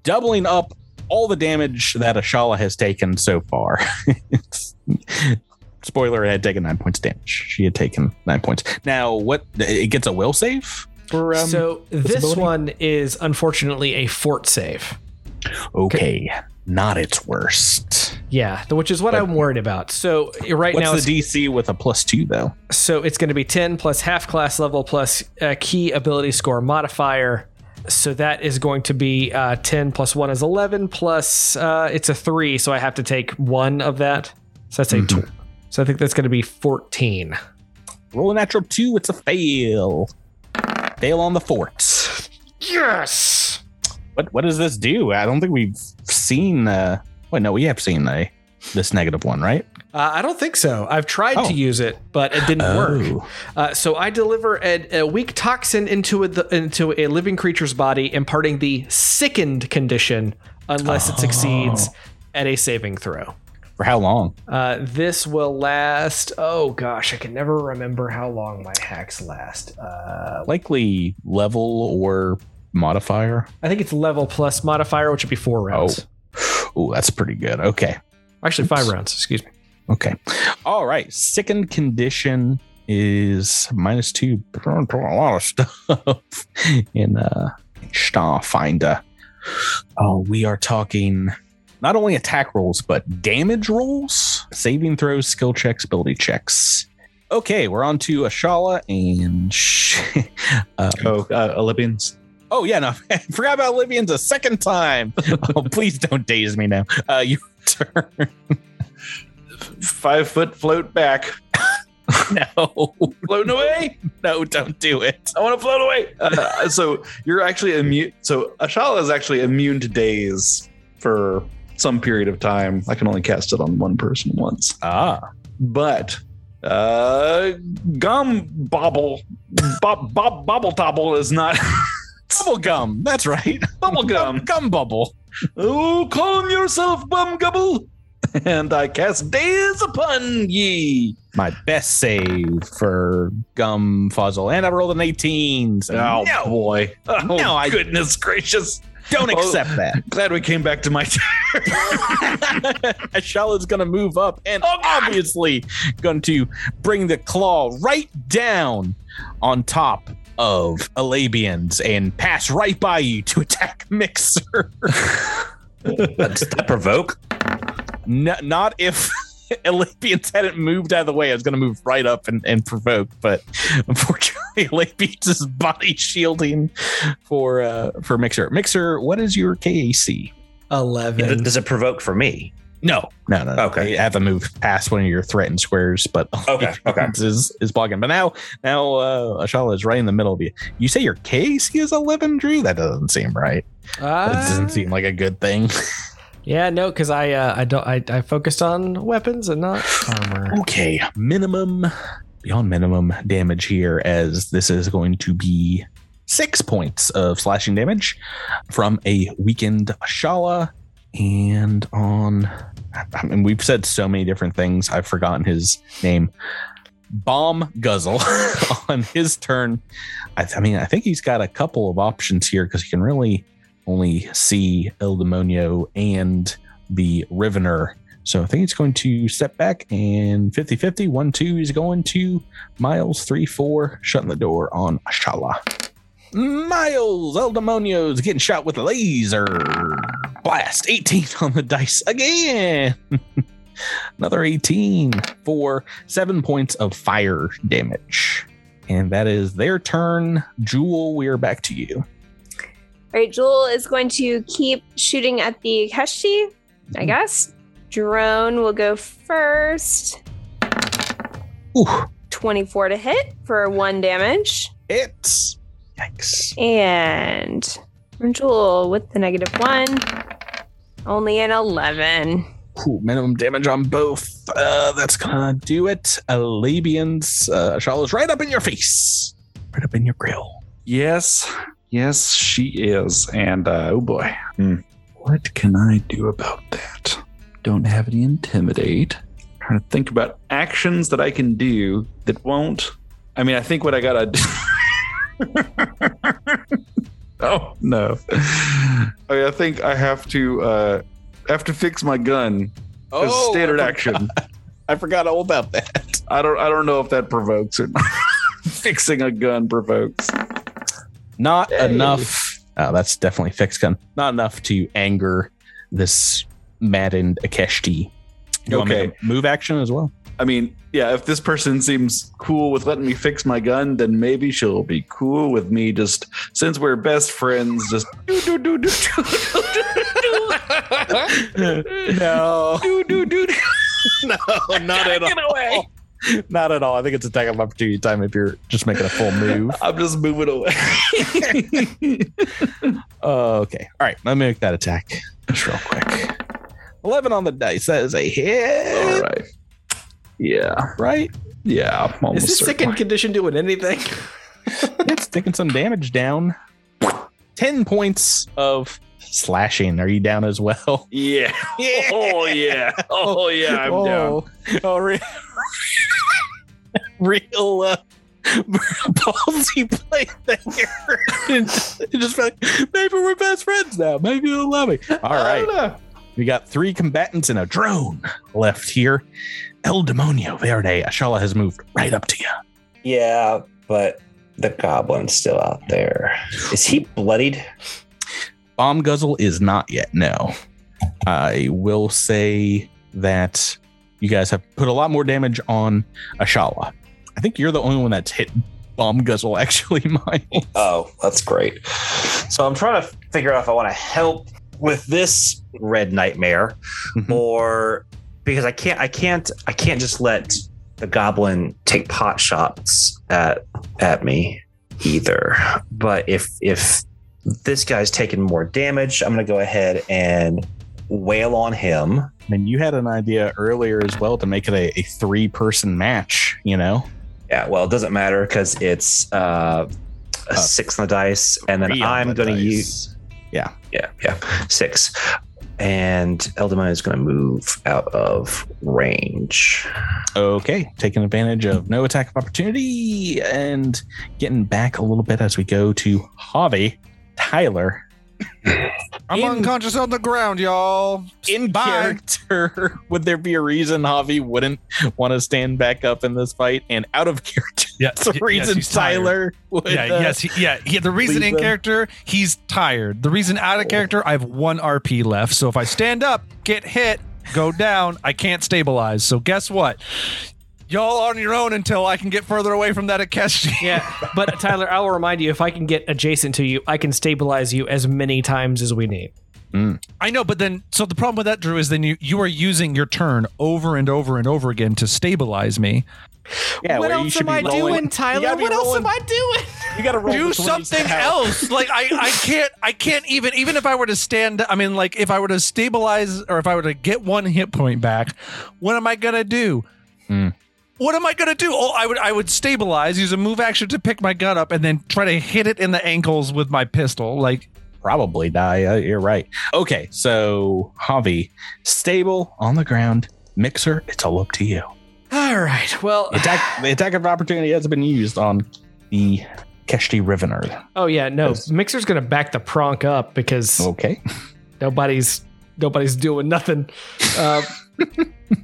doubling up all the damage that Ashala has taken so far. Spoiler: It had taken nine points damage. She had taken nine points. Now, what? It gets a will save for. Um, so this one is unfortunately a fort save. okay, not its worst. Yeah, which is what But- I'm worried about. So right What's now, it's, the DC with a plus two though? so it's going to be 10 plus half class level plus uh, key ability score modifier. So that is going to be uh, 10 plus 1 is 11 plus uh, it's a 3 so I have to take 1 of that. So that's a Mhm. tw- So I think that's going to be 14. Roll a natural two. It's a fail. Fail on the forts. Yes. What What does this do? I don't think we've seen. Uh, wait, no, we have seen a this negative one, right? Uh, I don't think so. I've tried Oh. to use it, but it didn't work. Uh, so I deliver a, a weak toxin into a, the, into a living creature's body, imparting the sickened condition unless it succeeds at a saving throw. For how long? Uh, this will last. Oh gosh, I can never remember how long my hacks last. Uh, Likely level or modifier. I think it's level plus modifier, which would be four rounds. Oh, that's pretty good. Okay. Actually, five rounds. Excuse me. Okay. All right. Second condition is minus two. A lot of stuff in uh Starfinder. Oh, we are talking not only attack rolls, but damage rolls, saving throws, skill checks, ability checks. Okay, we're on to Ashala and sh- um, Oh, uh, Olympians. Oh yeah, no, I forgot about Libyans a second time. oh, please don't daze me now. Uh, you turn. Five foot float back. No, Floating away. no, don't do it. I want to float away. Uh, so you're actually immune. So Ashala is actually immune to daze for some period of time. I can only cast it on one person once. Ah, But Uh, gum bobble, bob, bob, bobble tobble is not Bubble gum. That's right. bubble gum. Gum bubble. Oh, calm yourself, bum gubble. And I cast days upon ye. My best save for gum fuzzle, and I rolled an 18. So Oh no, boy! Oh No, I- goodness gracious! don't Oh. accept that. Glad we came back to my turn. Ashala's gonna move up and oh, obviously going to bring the claw right down on top of Alabians and pass right by you to attack Mixer. Does that provoke? N- not if Olympians hadn't moved out of the way. I was going to move right up and, and provoke, but unfortunately, Elabians is body shielding for uh, for Mixer. Mixer, what is your KAC? Eleven. Does it provoke for me? No, no, no. no. Okay. you have to move past one of your threatened squares, but Okay, okay. is is blocking. But now, now uh, Ashala is right in the middle of you. You say your KAC is eleven, Drew? That doesn't seem right. That doesn't Uh, seem like a good thing. Yeah, no, because I uh, I don't I, I focused on weapons and not armor. Okay, minimum beyond minimum damage here, as this is going to be six points of slashing damage from a weakened Ashala. And on, I mean, we've said so many different things. I've forgotten his name. Bomb Guzzle on his turn. I, I mean, I think he's got a couple of options here because he can really only see El Demonio and the Rivener. So I think it's going to step back and 50 50. 1 2 is going to Miles. 3 4, shutting the door on Ashala. Miles, El Demonio's getting shot with a laser. Blast. 18 on the dice again. Another 18 for seven points of fire damage. And that is their turn. Jewel, we are back to you. All right, Jewel is going to keep shooting at the Keshti, I guess. Drone will go first. Ooh, 24 to hit for one damage. it's. Yikes. And Jewel with the negative one. Only an 11. Ooh, minimum damage on both. Uh, that's gonna do it. Alabians, uh, Shala's right up in your face, right up in your grill. Yes, yes, she is. And uh, oh boy, Hmm. what can I do about that? Don't have any intimidate. Trying to think about actions that I can do that won't. I mean, I think what I gotta do. oh no! Okay, I think I have to. uh have to fix my gun. as Oh, standard I action. I forgot all about that. I don't. I don't know if that provokes it. Fixing a gun provokes. Not enough. Oh, that's definitely fixed gun. Not enough to anger this maddened Ikeshti. You want me Okay. to move action as well? I mean, yeah, if this person seems cool with letting me fix my gun, then maybe she'll be cool with me just since we're best friends, just do do do do no. do do do do. No, not at all. Not at all. I think it's attack of opportunity time if you're just making a full move. I'm just moving away. Uh, okay. All right. Let me make that attack just real quick. 11 on the dice. That is a hit. All right. Yeah. Right? Yeah. Is this second condition doing anything? It's taking some damage down. 10 points of slashing. Are you down as well? Yeah. Oh yeah. Oh yeah. I'm down. oh, Oh, real, real uh, ballsy play there. It just felt like, maybe we're best friends now. Maybe you'll love me. All I don't right. know. We got three combatants and a drone left here. El Demonio Verde. Ashala has moved right up to you. Yeah, but the goblin's still out there. Is he bloodied? Bomb Guzzle is not yet. No. I will say that you guys have put a lot more damage on Ashala. I think you're the only one that's hit Bomb Guzzle, actually, Miles. Oh, that's great. So I'm trying to figure out if I want to help with this red nightmare Mhm. or because I can't I can't I can't just let the goblin take pot shots at at me either. But if if this guy's taking more damage, I'm gonna go ahead and wail on him. And you had an idea earlier as well to make it a, a three person match, you know? Yeah, well, it doesn't matter because it's uh, a Uh, six on the dice, and then I'm the going to use yeah, yeah, six, and El Demonio is going to move out of range. Okay, taking advantage of no attack of opportunity and getting back a little bit as we go to Javi, Tyler. I'm In- unconscious on the ground, y'all. In Bye. character, would there be a reason Javi wouldn't want to stand back up in this fight? And out of character, Yeah, the y- yes, reason he's. Tyler would. Yeah, uh, yes, he, yeah, he, The reason leave in them. character, he's tired. The reason out of character, I have one RP left. So if I stand up, get hit, go down, I can't stabilize. So guess what? Y'all on your own until I can get further away from that Ikeshti. Yeah, but Tyler, I will remind you if I can get adjacent to you, I can stabilize you as many times as we need. I know, but then so the problem with that, Drew, is then you you are using your turn over and over and over again to stabilize me. Yeah, what else am I rolling- doing, Tyler? gotta What else am I doing? You got to roll Do something else. Like I, I can't I can't even even if I were to stand I mean like if I were to stabilize or if I were to get one hit point back, what am I gonna do? Hmm. What am I gonna do? Oh, I would I would stabilize, use a move action to pick my gun up, and then try to hit it in the ankles with my pistol. Like probably die. Uh, you're right. Okay, so Javi, stable on the ground. Mixer, it's all up to you. All right. Well, Attack. the attack of opportunity has been used on the Keshti Rivener. oh yeah, no. Yes. Mixer's gonna back the pronk up because Okay. nobody's nobody's doing nothing. Uh,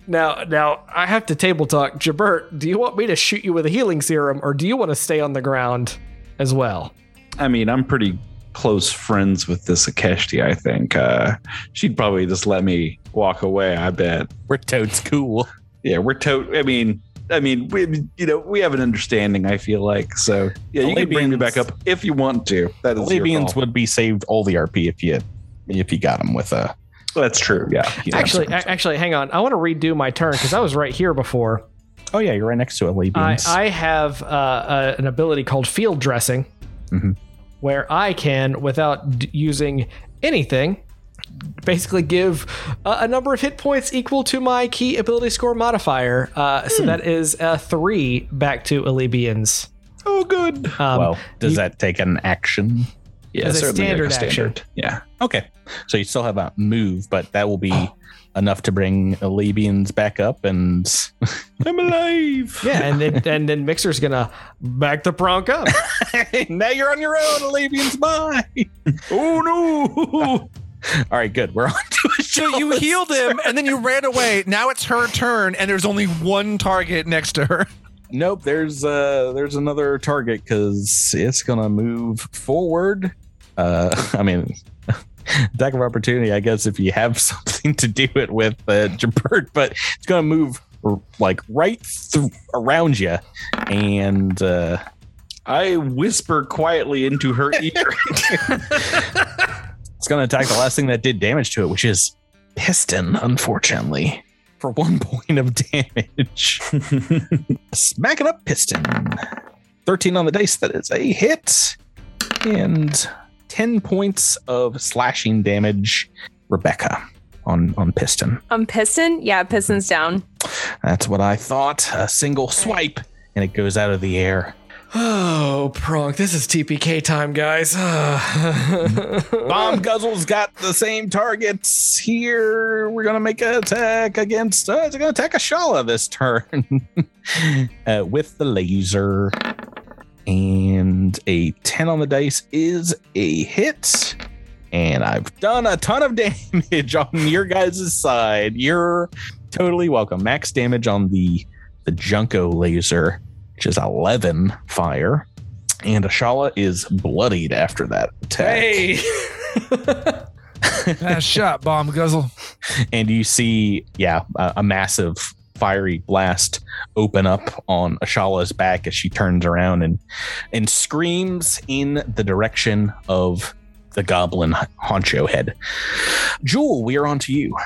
now, now I have to table talk. Jabert, do you want me to shoot you with a healing serum, or do you want to stay on the ground as well? I mean, I'm pretty close friends with this Ikeshti, I think. Uh, she'd probably just let me walk away, I bet. We're toads cool. Yeah, we're to I mean, I mean, we you know, we have an understanding, I feel like. So yeah, you can bring me back up if you want to. That is your Libyans call. would be saved all the RP if you if you got them with a. That's true. Yeah. yeah. Actually, a- actually, hang on. I want to redo my turn because I was right here before. Oh yeah, you're right next to a I, Libyans. I have uh, uh, an ability called field dressing, Mhm. where I can, without d- using anything, basically give a, a number of hit points equal to my key ability score modifier. Uh, So that is a three back to Elibians. oh, good. Um, well, does you- that take an action? Yeah, as a certainly like standard action. standard. Yeah. Okay, so you still have a move, but that will be enough to bring Libyans back up and I'm alive. yeah, and then and then Mixer's gonna back the pronk up. now you're on your own, Libyans. Bye. oh no! All right, good. We're on to a so you healed him and then you ran away. Now it's her turn, and there's only one target next to her. Nope. There's uh there's another target because it's gonna move forward. Uh, I mean. Attack of opportunity, I guess, if you have something to do it with uh, Jabert, but it's going to move like right through around you, and uh, I whisper quietly into her ear. It's going to attack the last thing that did damage to it, which is Piston, unfortunately, for one point of damage. Smacking up Piston. 13 on the dice. That is a hit. And 10 points of slashing damage, Rebecca, on, on Piston. On piston? Yeah, piston's down. That's what I thought. A single swipe, and it goes out of the air. oh, pronk! This is TPK time, guys. Bomb Guzzle's got the same targets here. We're gonna make an attack against. Uh, it's gonna attack Ashala this turn uh, with the laser, and a ten on the dice is a hit. And I've done a ton of damage on your guys' side. You're totally welcome. Max damage on the the Junko laser, which is eleven fire. And Ashala is bloodied after that attack. hey. Nice shot, bomb guzzle. and you see, yeah, a, a massive fiery blast open up on Ashala's back as she turns around and and screams in the direction of the goblin honcho head. Jewel, we are on to you.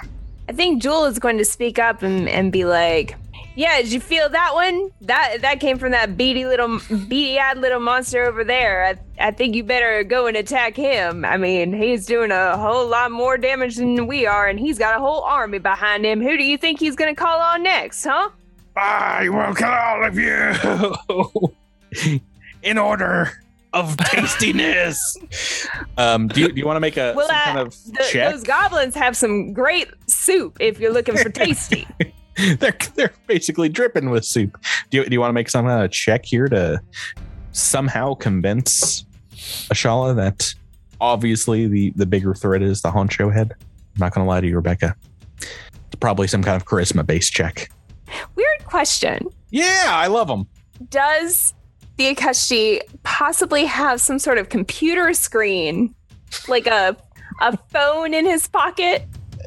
I think Jewel is going to speak up and, and be like, Yeah, did you feel that one? That that came from that beady little beady-eyed little monster over there. I, I think you better go and attack him. I mean, he's doing a whole lot more damage than we are, and he's got a whole army behind him. Who do you think he's gonna call on next, huh? I will kill all of you in order of tastiness. Um, do you, do you want to make a Well, some uh, kind of The, check? those goblins have some great soup if you're looking for tasty. they're they're basically dripping with soup. Do you, do you want to make some kind of check here to somehow convince Ashala that obviously the the bigger threat is the honcho head? I'm not going to lie to you, Rebecca. It's probably some kind of charisma based check. Weird question. Yeah, I love them. Does the Ikeshti possibly have some sort of computer screen, like a a phone in his pocket?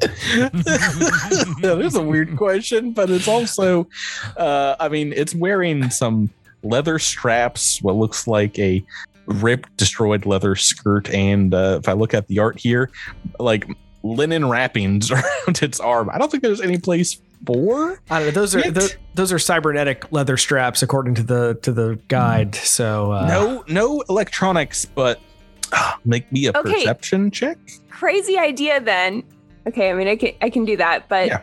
that is a weird question, but it's also, uh, I mean, it's wearing some leather straps, what looks like a ripped, destroyed leather skirt, and uh, if I look at the art here, like linen wrappings around its arm. I don't think there's any place for. I don't know. Those are those, those are cybernetic leather straps, according to the to the guide. So uh, no, no electronics, but ah, make me a Okay. perception check. Crazy idea then. Okay, I mean I can I can do that, but Yeah.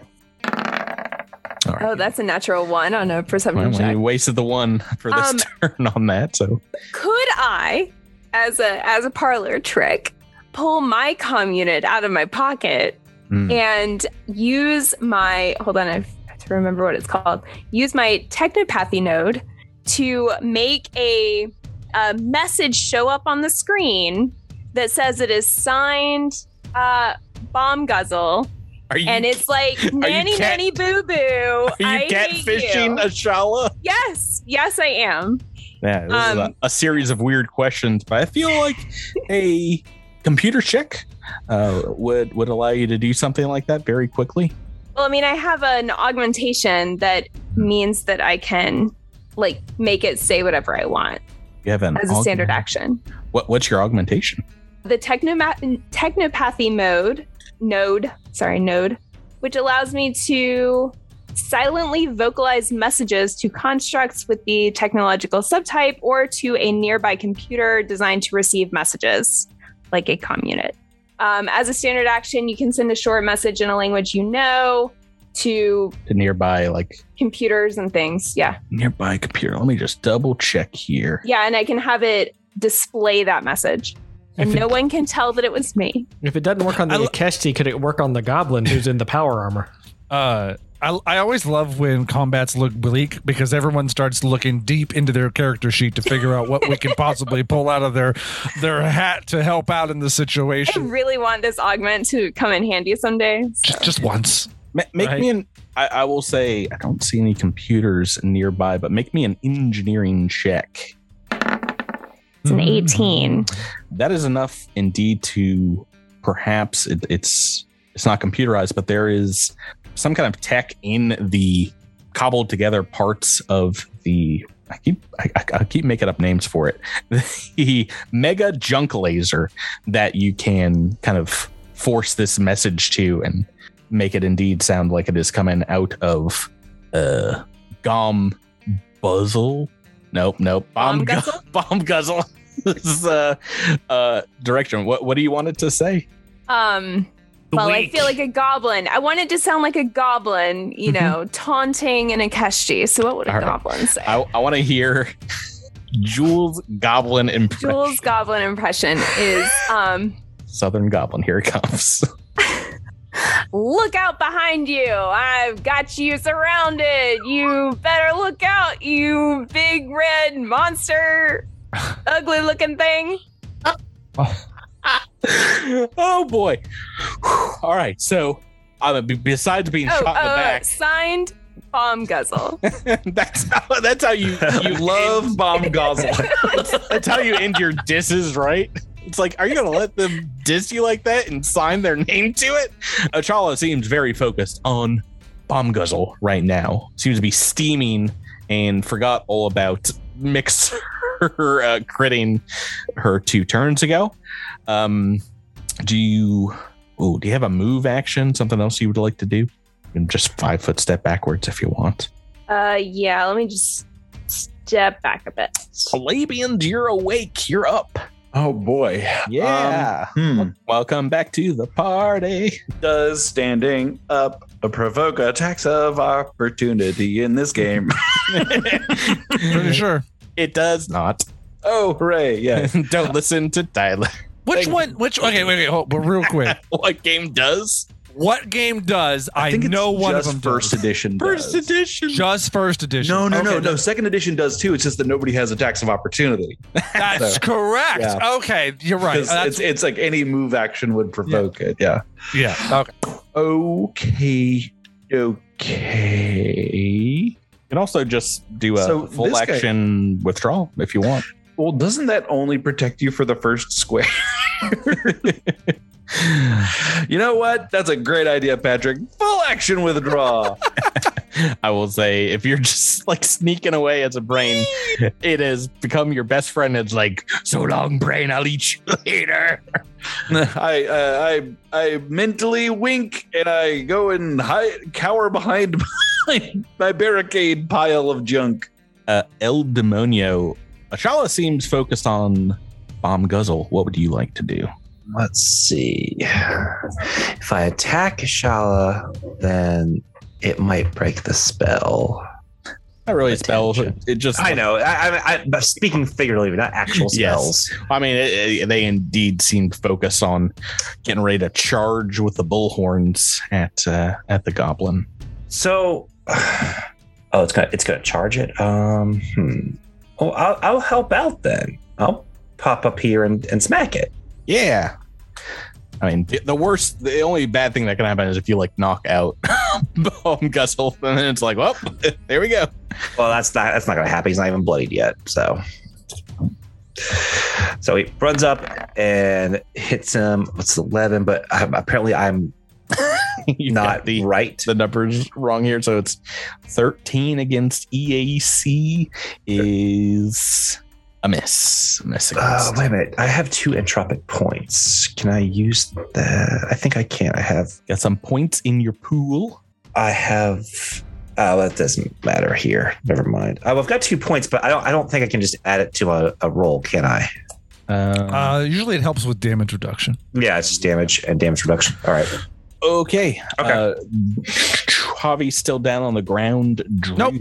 Right. oh, that's a natural one on a perception Well, check. you wasted the one for this Um, turn on that, so Could I, as a as a parlor trick, pull my comm unit out of my pocket Hmm. and use my hold on, I have to remember what it's called. Use my technopathy node to make a, a message show up on the screen that says it is signed uh, Bomb Guzzle, you and it's like nanny cat- nanny boo boo. are you I catfishing you." Ashala? Yes, yes, I am. Yeah, this is Um, a, a series of weird questions, but I feel like a computer check uh, would would allow you to do something like that very quickly. Well, I mean, I have an augmentation that means that I can like make it say whatever I want You have an as a standard action. What what's your augmentation? The technoma- technopathy mode node, sorry, node, which allows me to silently vocalize messages to constructs with the technological subtype or to a nearby computer designed to receive messages, like a comm unit. Um, as a standard action, you can send a short message in a language you know to To nearby like computers and things. Yeah. nearby computer. Let me just double check here. Yeah. And I can have it display that message. And If it- no one can tell that it was me. if it doesn't work on the I lo- Ikeshti, could it work on the goblin who's in the power armor? Uh, I, I always love when combats look bleak because everyone starts looking deep into their character sheet to figure out what we can possibly pull out of their their hat to help out in the situation. I really want this augment to come in handy someday. Just just once. Ma- make Right. me an. I, I will say I don't see any computers nearby, but make me an engineering check. It's an 18. That is enough, indeed, to perhaps it, it's it's not computerized, but there is some kind of tech in the cobbled together parts of the. I keep I, I- keep making up names for it. The mega junk laser that you can kind of force this message to and make it indeed sound like it is coming out of uh gum buzzle. Nope, nope. Bomb gu- guzzle? bomb guzzle. This uh uh direction. What what do you want it to say? Um, well, I feel like a goblin. I want it to sound like a goblin, you know, taunting an Ikeshti. So what would a All right. goblin say? I, I want to hear Jules Goblin impression. Jules' goblin impression is um, Southern Goblin. Here it comes. look out behind you. I've got you surrounded. You better look out, you big red monster, ugly looking thing. oh boy. All right. So, uh, b- besides being Oh, shot in the uh, back, signed Bomb Guzzle. that's how that's how you you Love bomb guzzle. that's how you end your disses, right? It's like, are you gonna let them diss you like that and sign their name to it? Ashala seems very focused on bomb guzzle right now. Seems to be steaming and forgot all about Mix her uh, critting her two turns ago. Um, do you? Oh, do you have a move action? Something else you would like to do? You can just five foot step backwards if you want. Uh, yeah. Let me just step back a bit. Palabians, you're awake. You're up. Oh boy. Yeah. Um, hmm. Welcome back to the party. Does standing up provoke attacks of opportunity in this game? Pretty sure. It does not. oh, hooray! Yeah. Don't listen to Tyler. Which Thank- one? Which? Okay, wait, wait, hold, but real quick. what game does? what game does? I, think it's know one of just them. First does. edition. First does. edition. Just first edition. No, no, no, Okay, no. Second edition does too. It's just that nobody has attacks of opportunity. That's So, correct. yeah. Okay, you're right. That's, it's it's like any move action would provoke it. Yeah. yeah. Okay. Okay. Okay. You can also just do a So full this guy- action withdrawal if you want. Well, doesn't that only protect you for the first square? you know what? That's a great idea, Patrick. Full action withdraw. I will say, if you're just like sneaking away as a brain, it has become your best friend. It's like, so long, brain. I'll eat you later. I, uh, I I mentally wink and I go and hide, cower behind my, my barricade pile of junk. Uh, El Demonio. Ashala seems focused on bomb guzzle. What would you like to do? Let's see. If I attack Shala, then it might break the spell. Not really a spell. It just. I know. I, I, I but speaking figuratively, not actual Yes. spells. I mean, it, it- they indeed seem focused on getting ready to charge with the bullhorns at uh, at the goblin. So, oh, it's gonna it's gonna charge it. Um, hmm. Oh, I'll, I'll help out then. I'll pop up here and, and smack it. Yeah. I mean, the, the worst, the only bad thing that can happen is if you like knock out Bomb Guzzle, and then it's like, well, there we go. Well, that's not that's not gonna happen. He's not even bloodied yet. So, so he runs up and hits him. What's eleven? But um, apparently, I'm You got not the right. the numbers wrong here, so it's thirteen against EAC is a miss. A miss Uh, against. wait a minute. I have two entropic points. Can I use that? I think I can. I have. Got some points in your pool. I have. Oh, that doesn't matter here. Never mind. Oh, I've got two points, but I don't. I don't think I can just add it to a, a roll, can I? Um, Uh, usually it helps with damage reduction. Yeah, it's just damage and damage reduction. All right. Okay. Okay. Uh, Javi's still down on the ground. Drew. Nope.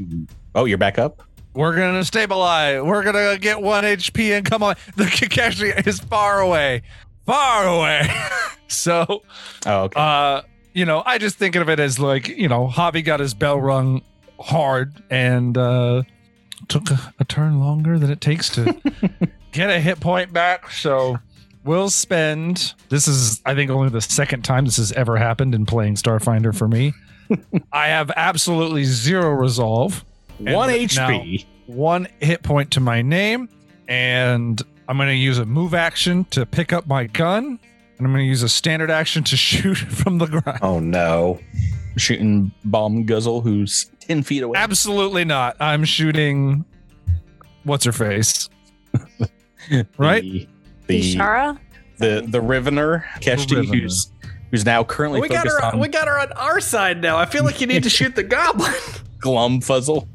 Oh, you're back up. We're gonna stabilize. We're gonna get one HP and come on. The Kakashi is far away, far away. so, Oh, okay. uh, you know, I just thinking of it as like, you know, Javi got his bell rung hard and uh took a, a turn longer than it takes to get a hit point back. So we'll spend. This is, I think, only the second time this has ever happened in playing Starfinder for me. I have absolutely zero resolve. and One now- HP. one hit point to my name, and I'm going to use a move action to pick up my gun, and I'm going to use a standard action to shoot from the ground. Oh no. shooting bomb guzzle who's 10 feet away Absolutely not. I'm shooting. What's her face? right? The the, Ishara? the the rivener Keshti Rivener. who's who's now currently we got her. on We got her on our side now. I feel like you need to shoot the goblin. glum fuzzle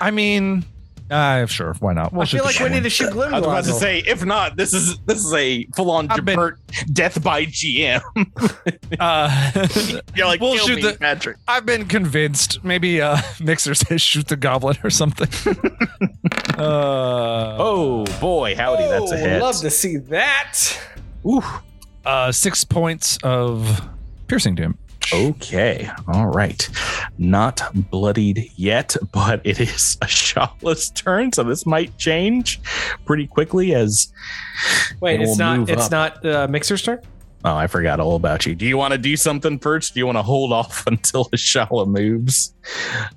I mean, uh, sure, why not? We'll I shoot feel like we shit need to shoot Glim I was about to say if not this is this is a full-on I've Jabert death by GM. Uh, you're like We'll shoot me, the- Patrick I've been convinced. Maybe uh, Mixer says shoot the goblin or something. uh, oh boy howdy that's a Oh, hit Love to see that. Ooh. uh, six points of piercing damage. Okay. All right. Not bloodied yet, but it is a shotless turn, so this might change pretty quickly as Wait, it's not. It's up. not uh, Mixer's turn. Oh, I forgot all about you. Do you want to do something first? Do you want to hold off until Ashala moves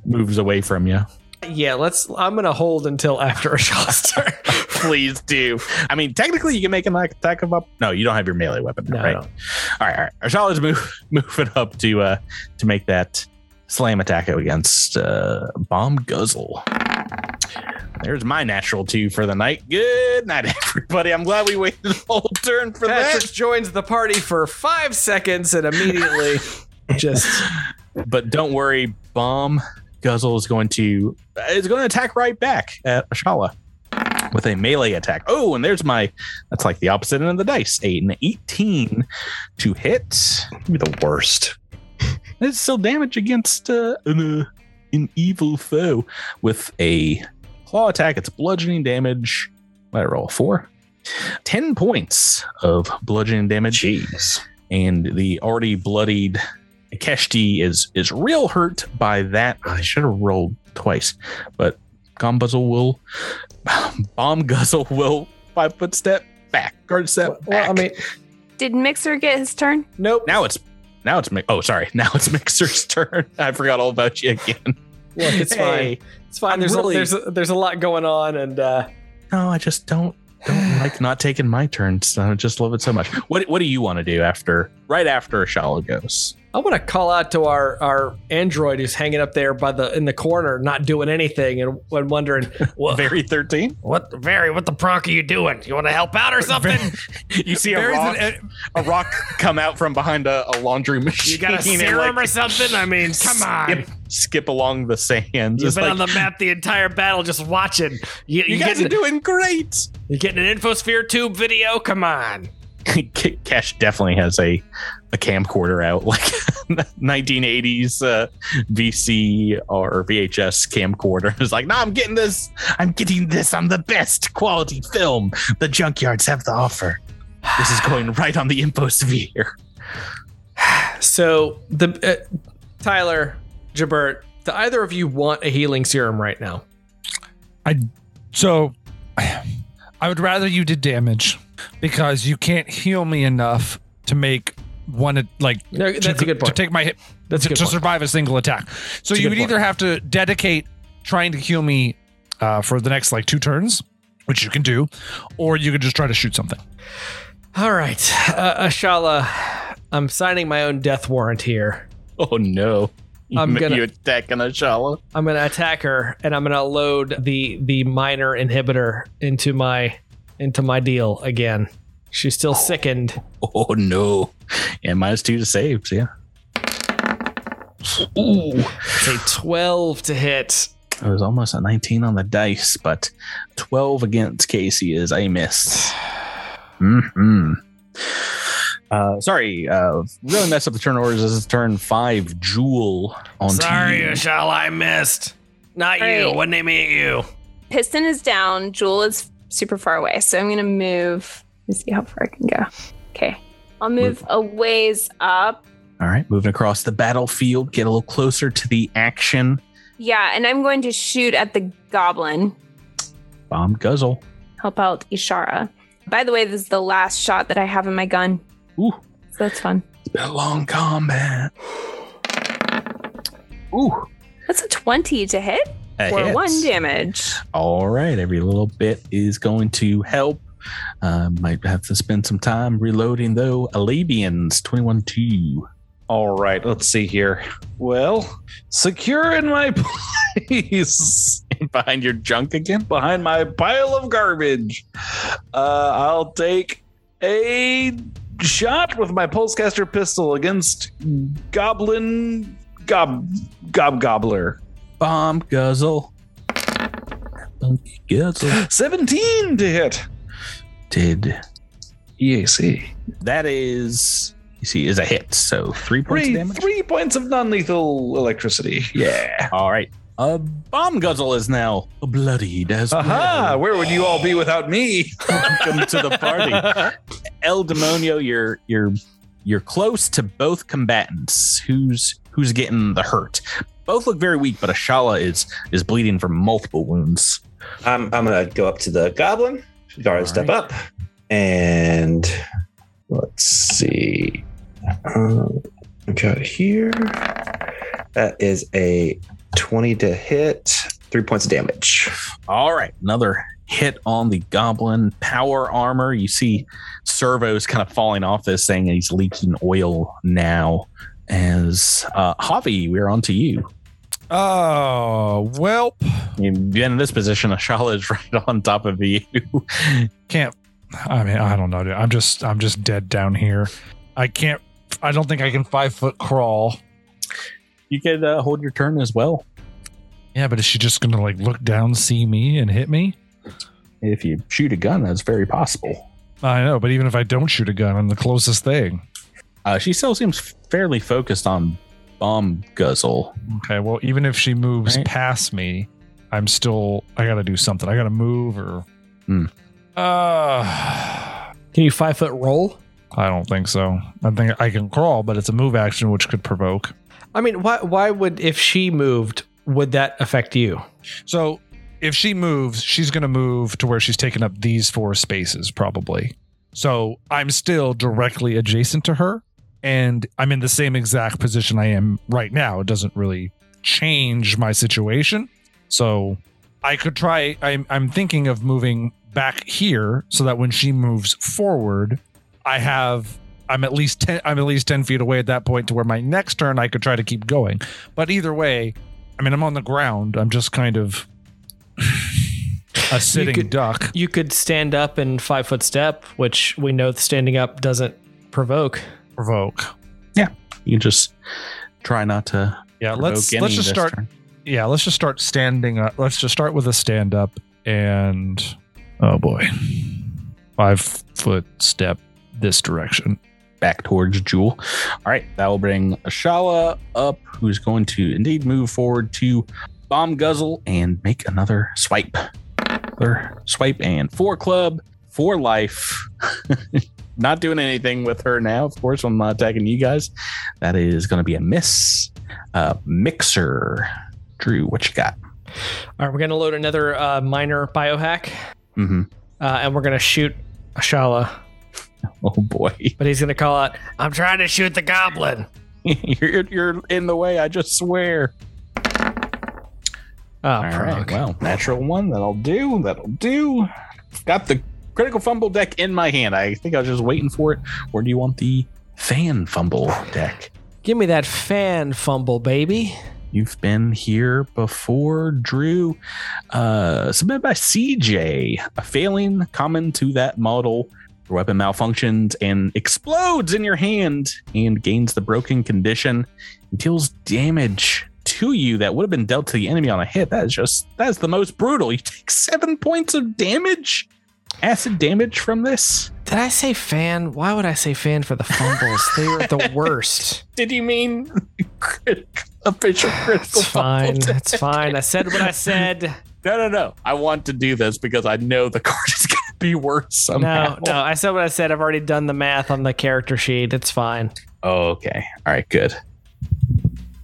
moves away from you? Yeah, let's. I'm gonna hold until after Ashala's turn. Please do. I mean, technically, you can make an attack of up. No, you don't have your melee weapon, No, right? don't. All right, all right. Ashala's move moving up to uh to make that slam attack against uh bomb guzzle. There's my natural two for the night. Good night, everybody. I'm glad we waited a whole turn for Patrick that. joins the party for five seconds and immediately just But don't worry, bomb Guzzle is going to is going to attack right back at Ashala with a melee attack. Oh, and there's my that's like the opposite end of the dice. Eight and 18 to hit. You're the worst. It's still damage against uh, an, uh, an evil foe with a claw attack. It's bludgeoning damage. What I roll four. 10 points of bludgeoning damage Jeez. and the already bloodied Keshti is is real hurt by that. I should have rolled twice, but Gombuzzle will bomb guzzle will five foot step back, guard step Well, back. I mean, Did Mixer get his turn? nope. now it's now it's oh sorry now it's Mixer's turn. I forgot all about you again. Look, it's Hey, fine. It's fine. I'm There's really- a, there's a, there's a lot going on, and uh, No, I just don't don't like not taking my turns. I just love it so much. What what do you want to do after right after Ashala goes? I want to call out to our our android who's hanging up there by the in the corner, not doing anything, and, and wondering what Very thirteen. What, Very, what the pronk are you doing? You want to help out or something? You see a There is rock, an- a rock come out from behind a, a laundry machine. You got a and, serum like, or something? I mean, come on. skip, skip along the sand. You've Just been like, on the map the entire battle just watching. You, you you guys getting, are doing great. You're getting an infosphere tube video? Come on. Cash definitely has a a camcorder out, like 1980s uh, VC or VHS camcorder. It's like, no, I'm getting this. I'm getting this I'm the best quality film the junkyards have to offer. This is going right on the infosphere. so the uh, Tyler Jabert. Do either of you want a healing serum right now? I So I would rather you did damage because you can't heal me enough to make one like No, to, that's a good point. to take my hit That's a to, good to point. survive a single attack. So That's you would point. either have to dedicate trying to heal me uh, for the next like two turns, which you can do, or you could just try to shoot something. All right, uh, Ashala, I'm signing my own death warrant here. Oh no. I'm gonna- you attacking Ashala? I'm gonna attack her, and I'm gonna load the the minor inhibitor into my into my deal again. She's still sickened. Oh no. And minus two to saves, yeah. Ooh. It's a 12 to hit. It was almost a 19 on the dice, but 12 against KAC is a miss. hmm Uh, sorry, uh, really messed up the turn orders. This is turn five. Jewel on Sorry, you. Ashal, I missed. Not you. Alright. Wasn't aiming you. Piston is down. Jewel is super far away. So I'm going to move. Let me see how far I can go. Okay. I'll move a ways up. All right, moving across the battlefield, get a little closer to the action. Yeah. And I'm going to shoot at the goblin. Bomb guzzle. Help out Ishara. By the way, this is the last shot that I have in my gun. Ooh. So that's fun. It's been a long combat. Ooh. That's a 20 to hit a for hit. one damage. All right, every little bit is going to help. Uh, might have to spend some time reloading though. Alabians 21 2. All right, let's see here. Well, secure in my place Behind your junk again? behind my pile of garbage. Uh, I'll take a shot with my pulsecaster pistol against Goblin Gob Gob Gobbler. Bomb guzzle. Monkey guzzle. 17 to hit. Did EAC. Eh. that is EAC is a hit, so three points Three, of damage. three points of non-lethal electricity. Yeah. All right. A bomb guzzle is now a bloodied as Aha! well. Where would you all be without me? Welcome to the party. El Demonio, you're you're you're close to both combatants. Who's who's getting the hurt? Both look very weak, but Ashala is is bleeding from multiple wounds. I'm, I'm gonna go up to the goblin, guard All step right. up, and let's see. Um, we got here. That is a 20 to hit, three points of damage. All right, another hit on the goblin power armor. You see servos kind of falling off this thing, and he's leaking oil now. As uh, Javi, we're on to you. Oh, well, You've been in this position. Ashala is right on top of you. can't. I mean, I don't know. Dude. I'm just, I'm just dead down here. I can't. I don't think I can five foot crawl. you could uh, hold your turn as well. Yeah, but is she just gonna like look down, see me, and hit me? If you shoot a gun, that's very possible. I know, but even if I don't shoot a gun, I'm the closest thing. Uh, she still seems fairly focused on bomb guzzle. Okay, well, even if she moves Right. past me, I'm still. I gotta do something. I gotta move or. Hmm. Uh, Can you five foot roll? I don't think so. I think I can crawl, but it's a move action which could provoke. I mean, why? Why would if she moved, would that affect you? So if she moves, she's going to move to where she's taking up these four spaces, probably. So I'm still directly adjacent to her, and I'm in the same exact position I am right now. It doesn't really change my situation. So I could try. I'm, I'm thinking of moving back here so that when she moves forward, I have. I'm at least ten. I'm at least ten feet away at that point to where my next turn I could try to keep going. But either way, I mean, I'm on the ground. I'm just kind of a sitting could- duck. You could stand up and five foot step, which we know standing up doesn't provoke. Provoke. Yeah, you can just try not to. Yeah, let's provoke let's just start. turn. Yeah, let's just start standing up. Let's just start with a stand up and oh boy, five foot step this direction. back towards Jewel. All right, that will bring Ashala up, who's going to indeed move forward to Bomb Guzzle and make another swipe. Another swipe and four club, four life. not doing anything with her now, of course, I'm not attacking you guys. That is going to be a miss. Uh, mixer. Drew, what you got? All right, we're gonna load another uh, minor biohack, Mm-hmm. uh, and we're gonna shoot Ashala. Oh boy, But he's gonna call out, I'm trying to shoot the goblin. you're, you're in the way. I just swear. "Oh, All right. Prog." Well, natural one. That'll do. That'll do. Got the critical fumble deck in my hand. I think I was just waiting for it. Or do you want the fan fumble deck? Give me that fan fumble, baby. You've been here before, Drew. Uh, submitted by CJ. A failing common to that model. Your weapon malfunctions and explodes in your hand and gains the broken condition and deals damage to you that would have been dealt to the enemy on a hit. That is just that's the most brutal. You take seven points of damage, acid damage from this. Did I say fan? Why would I say fan for the fumbles? they were the worst. Did you mean official critical? It's fine. It's fine. I said what I said. No, no, no. I want to do this because I know the card is going to be worse somehow. No, no. I said what I said. I've already done the math on the character sheet. It's fine. Oh, okay. All right, good.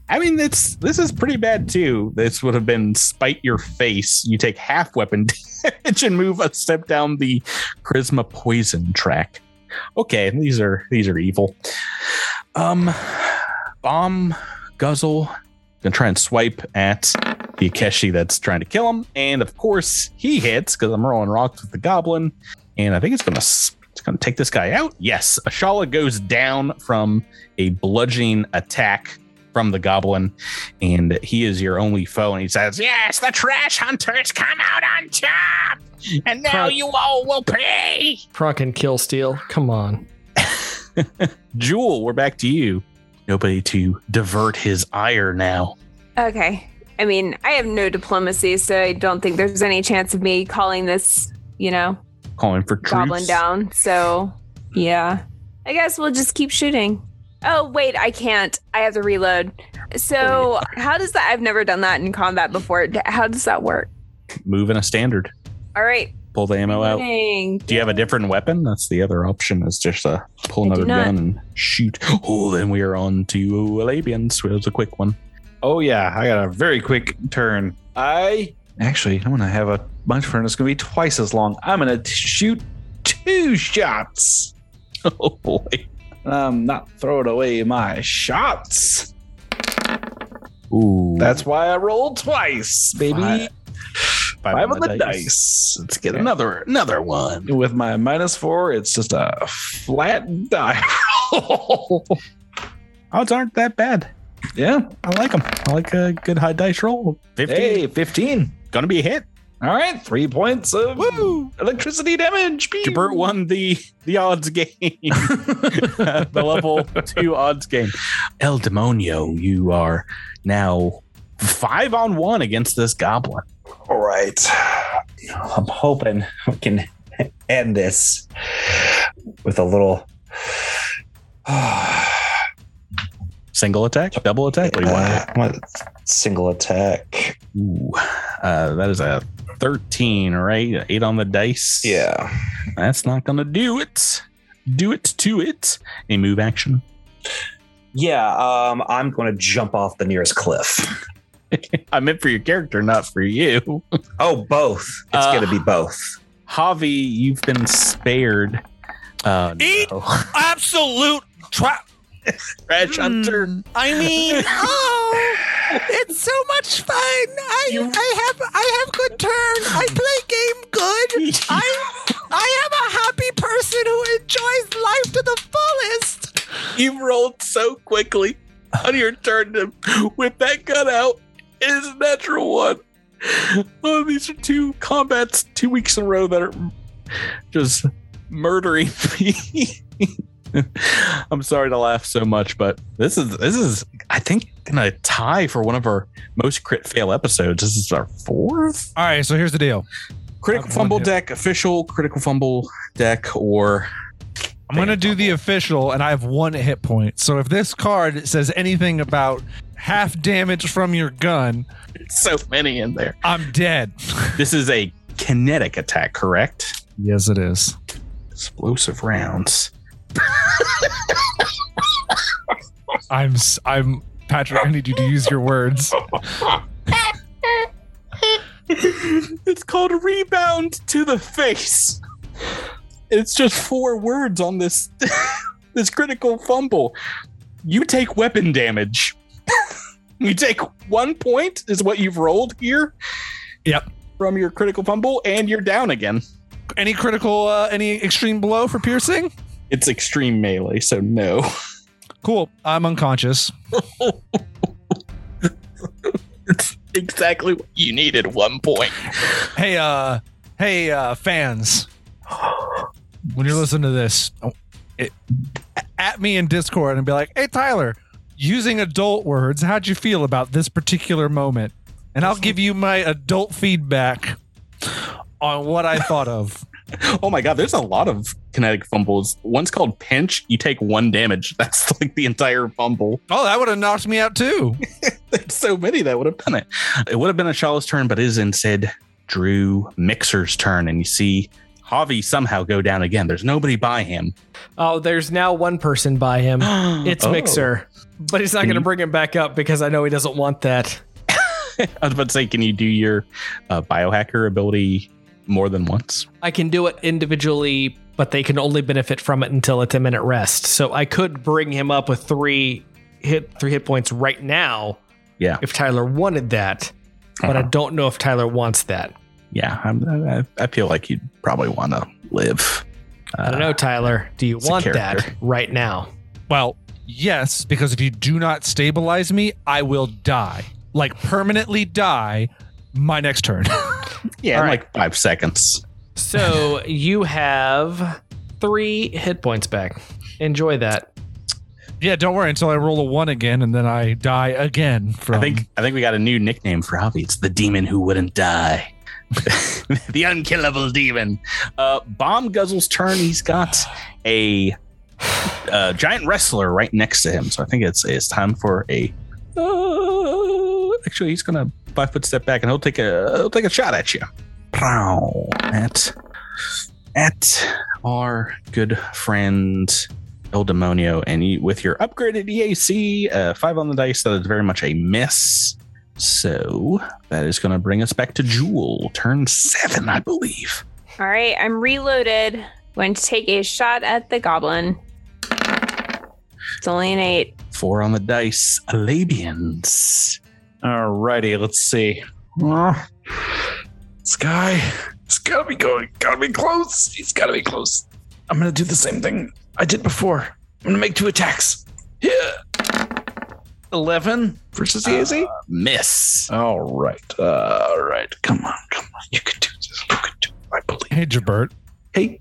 I mean, it's this is pretty bad too. This would have been spite your face. You take half weapon damage and move a step down the charisma poison track. Okay, these are these are evil. Um, bomb guzzle. Gonna try and swipe at the Ikeshti that's trying to kill him, and of course he hits because I'm rolling rocks with the goblin, and I think it's gonna it's gonna take this guy out. Yes, Ashala goes down from a bludgeoning attack from the goblin, and he is your only foe. And he says, Yes, the trash hunters come out on top. And now Fuck. you all will pay. Prunk and kill steal. Come on. "Jewel, we're back to you. Nobody to divert his ire now." Okay. I mean, I have no diplomacy, so I don't think there's any chance of me calling this, you know, Calling for troops. goblin down. So, yeah. I guess we'll just keep shooting. Oh, wait, I can't. I have to reload. So, how does that? I've never done that in combat before. How does that work? Move in a standard. All right. Pull the ammo out. Dang. Do you have a different weapon? That's the other option. Is just uh, pull another gun and shoot. Oh, then we are on to Alabians. It was a quick one. Oh yeah, I got a very quick turn. I actually I'm gonna have a bunch of it's gonna be twice as long. I'm gonna t- shoot two shots. Oh boy. I'm not throwing away my shots. Ooh, That's why I rolled twice, baby. Five. Five, on the dice. Let's get another another one. With my minus four, it's just a flat die roll. Odds aren't that bad. yeah. I like them. I like a good high dice roll. 15. Hey, 15. Gonna be a hit. All right, three points of Woo! electricity damage. Jabert won the the odds game. the level two odds game. El Demonio, you are now five on one against this goblin. All right. I'm hoping we can end this with a little. Single attack, double attack. What do you want? Uh, single attack. Ooh, uh, that is a 13, right? Eight on the dice. Yeah. That's not going to do it. Do it to it. A move action. Yeah. Um, I'm going to jump off the nearest cliff. I meant for your character, not for you. Oh, both. It's Uh, going to be both. Javi, you've been spared. Uh, Eat no. Absolute trap. Trash Hunter. Hmm. I mean, oh, it's so much fun. I I have I have good turn. I play game good. I I am a happy person who enjoys life to the fullest. You rolled so quickly on your turn to whip that gun out. It is a natural one. Oh, these are two combats two weeks in a row that are just murdering me. I'm sorry to laugh so much, but this is this is I think gonna tie for one of our most crit fail episodes. This is our fourth All right, so here's the deal. critical I've fumble it. deck, official critical fumble deck, or I'm going to do the official, and I have one hit point. So if this card says anything about half damage from your gun, so many in there. I'm dead. This is a kinetic attack, correct? yes, it is. Explosive rounds. I'm I'm Patrick. I need you to use your words. it's called rebound to the face. It's just four words on this this critical fumble. You take weapon damage. you take one point is what you've rolled here. Yep. From your critical fumble, and you're down again. Any critical, uh, any extreme blow for piercing? It's extreme melee, so no. Cool. I'm unconscious. It's exactly what you needed. One point. Hey, uh, hey, uh, fans. When you're listening to this, it, at me in Discord and be like, "Hey, Tyler, using adult words, how'd you feel about this particular moment?" And I'll give you my adult feedback on what I thought of. Oh my god, there's a lot of kinetic fumbles. One's called pinch. You take one damage. That's like the entire fumble. Oh, that would have knocked me out too. There's so many that would have done it. It would have been Ashala's turn, but it is instead Drew Mixer's turn. And you see Javi somehow go down again. There's nobody by him. Oh, there's now one person by him. It's Oh. Mixer. But he's not going to bring him back up because I know he doesn't want that. I was about to say, can you do your uh, biohacker ability more than once? I can do it individually, but they can only benefit from it until it's a minute rest. So I could bring him up with three hit three hit points right now. Yeah. If Tyler wanted that, but I Uh-huh. don't know if Tyler wants that. Yeah, I'm, I, I feel like you'd probably want to live. I don't know, Tyler. Do you want that right now? Well, yes, because if you do not stabilize me, I will die. Like permanently die my next turn. Yeah, All in right. like five seconds. So you have three hit points back. Enjoy that. yeah, don't worry until I roll a one again and then I die again from I think I think we got a new nickname for Javi. It's the demon who wouldn't die. the unkillable demon. Uh, Bomb Guzzle's turn. He's got a, uh giant wrestler right next to him. So I think it's it's time for a. Uh, actually, he's gonna five foot step back and he'll take a he'll take a shot at you. Pow. At at our good friend El Demonio, and you, with your upgraded EAC, uh, five on the dice, that is very much a miss. So that is going to bring us back to Jewel, turn seven, I believe. All right, I'm reloaded. Going to take a shot at the goblin. It's only an eight. Four on the dice, Alabians. Alrighty, let's see. Uh, this guy, it's gotta be going, gotta be close. He's gotta be close. I'm gonna do the same thing I did before. I'm gonna make two attacks. Yeah. 11 versus the AC? Miss. all right. Uh, all right. Come on, come on. You can do this. You can do it. I believe. Hey Jabert. Hey.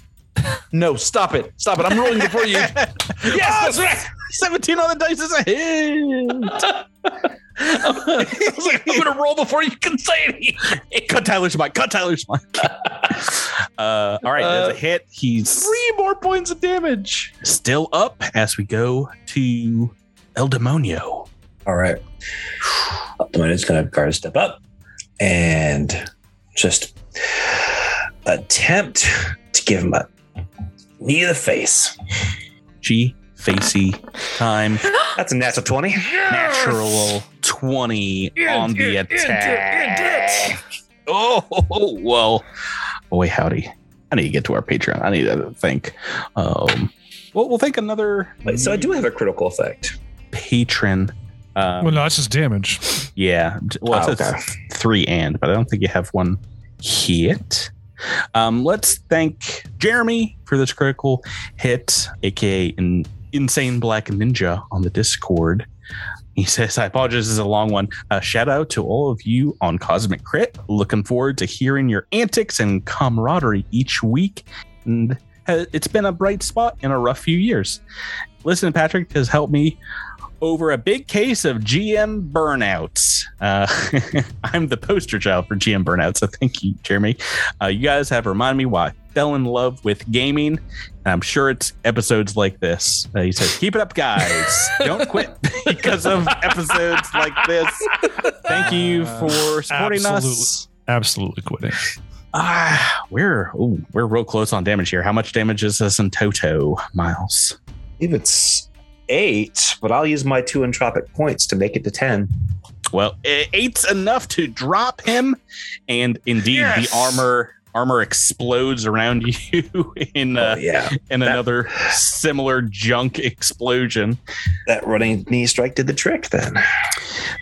No, stop it. Stop it. I'm rolling before you. yes, that's right. 17 on the dice is a hit. I was like, I'm gonna roll before you can say anything. Cut Tyler's mic. Cut Tyler's mic. uh, all right, that's a hit. He's Three more points of damage. still up as we go to El Demonio. All right. The is going to guard step up and just attempt to give him a knee to the face. G facey time. That's a natural 20. Natural 20 on the attack. Oh, well. Boy, howdy. I need to get to our Patreon. I need to think. Um, well, we'll think another Wait, so I do have a critical effect. patron. Um, Well, no, that's just damage. Yeah. Well, Oh, it's three and, but I don't think you have one hit. Um, let's thank Jeremy for this critical hit, aka an insane black ninja on the Discord. He says, I apologize, this is a long one. Uh, shout out to all of you on Cosmic Crit. Looking forward to hearing your antics and camaraderie each week. And it's been a bright spot in a rough few years. Listen, Patrick has helped me over a big case of GM burnouts. Uh, I'm the poster child for GM burnouts, so thank you, Jeremy. Uh, you guys have reminded me why fell in love with gaming, and I'm sure it's episodes like this. Uh, he says, "Keep it up, guys! Don't quit because of episodes like this." Thank you for supporting us. Absolutely quitting. Ah, we're ooh, we're real close on damage here. How much damage is this in toto, Miles? I believe it's eight, but I'll use my two entropic points to make it to 10. Well, eight's enough to drop him, and indeed the armor armor explodes around you in oh, uh, yeah. in that- another similar junk explosion. That running knee strike did the trick then.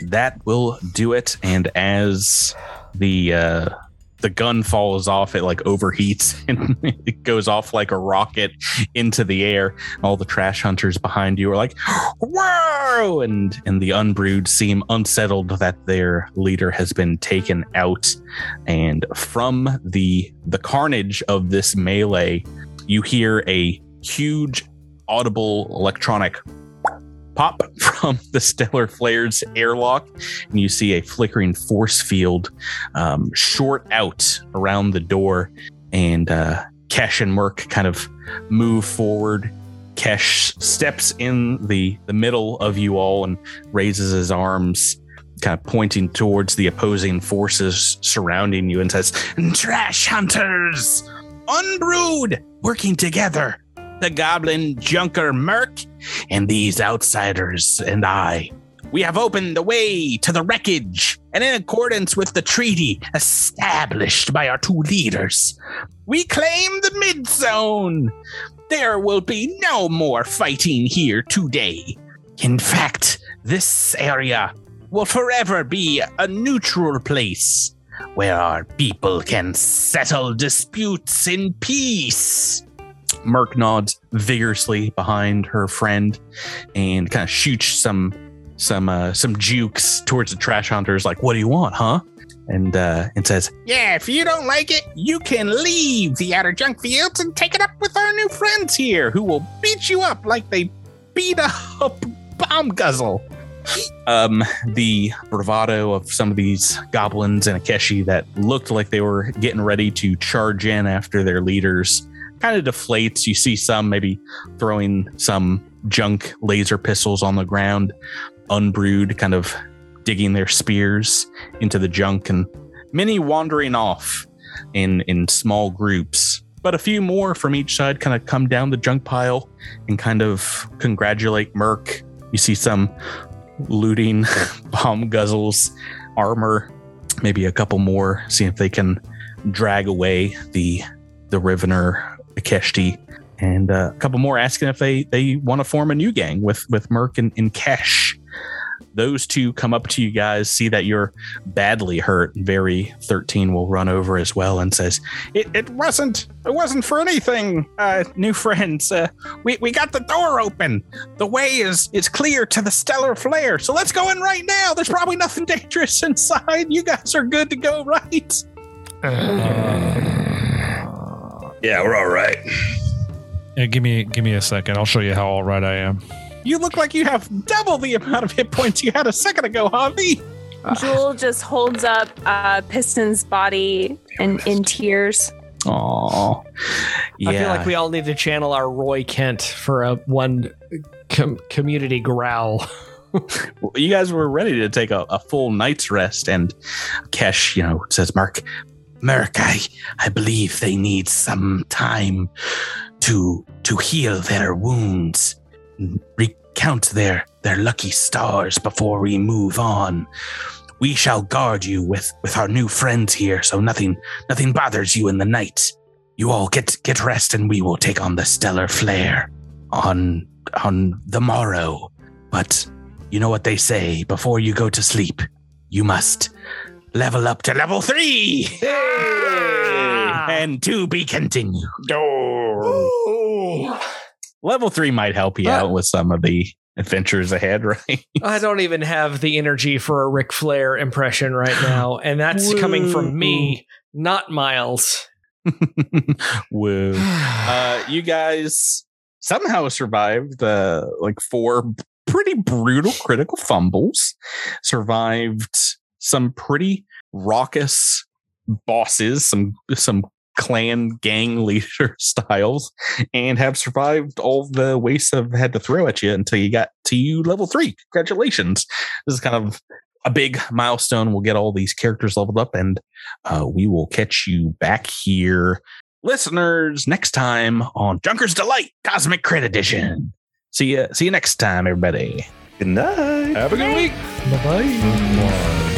That will do it. And as the uh, the gun falls off, it like overheats and it goes off like a rocket into the air. All the trash hunters behind you are like, "Whoa!" and and the Umbrood seem unsettled that their leader has been taken out. And from the the carnage of this melee, you hear a huge audible electronic pop from the stellar flares airlock and you see a flickering force field um, short out around the door and uh, kesh and merc kind of move forward. Kesh steps in the the middle of you all and raises his arms kind of pointing towards the opposing forces surrounding you and says trash hunters! Umbrood working together the goblin junker merc and these outsiders and I. We have opened the way to the wreckage, and in accordance with the treaty established by our two leaders, we claim the mid zone. There will be no more fighting here today. In fact, this area will forever be a neutral place where our people can settle disputes in peace. Merc nods vigorously behind her friend and kind of shoots some some uh, some jukes towards the trash hunters, like, "What do you want, huh?" And uh, and says, Yeah, if you don't like it, you can leave the outer junk fields and take it up with our new friends here, who will beat you up like they beat up Bomb Guzzle. um, the bravado of some of these goblins and Ikeshti that looked like they were getting ready to charge in after their leaders kind of deflates. You see some maybe throwing some junk laser pistols on the ground, Umbrood, kind of digging their spears into the junk, and many wandering off in in small groups. But a few more from each side kind of come down the junk pile and kind of congratulate Merc. You see some looting bomb guzzles armor maybe a couple more see if they can drag away the the rivener Ikeshti and uh, a couple more asking if they they want to form a new gang with with merc and, and kesh those two come up to you guys see that you're badly hurt very 13 will run over as well and says It, it wasn't it wasn't for anything, uh, new friends. Uh, we, we got the door open. The way is is clear to the stellar flare. So let's go in right now. There's probably nothing dangerous inside. You guys are good to go, right? Yeah, we're all right. Yeah, give me give me a second. I'll show you how all right I am. You look like you have double the amount of hit points you had a second ago, Javi. Jewel just holds up uh, Piston's body and in tears. Aw. Yeah. I feel like we all need to channel our Roy Kent for a one com- community growl. you guys were ready to take a, a full night's rest, and Kesh, you know, says, Mark, Mark, I, I believe they need some time to to heal their wounds, recount their their lucky stars before we move on. We shall guard you with with our new friends here, so nothing nothing bothers you in the night. You all get get rest, and we will take on the stellar flare on on the morrow. But you know what they say before you go to sleep, you must level up to level three. And to be continued. Level three might help you Uh, out with some of the adventures ahead, right? I don't even have the energy for a Ric Flair impression right now, and that's coming from me, not Miles. Woo. Uh, you guys somehow survived the like four pretty brutal critical fumbles, survived some pretty raucous bosses, some some clan gang leader styles, and have survived all the wastes I've had to throw at you until you got to you level three. Congratulations! This is kind of a big milestone. We'll get all these characters leveled up, and uh, we will catch you back here, listeners, next time on Junker's Delight Cosmic Crit Edition. See you. See you next time, everybody. Good night. Have a good week. Bye bye.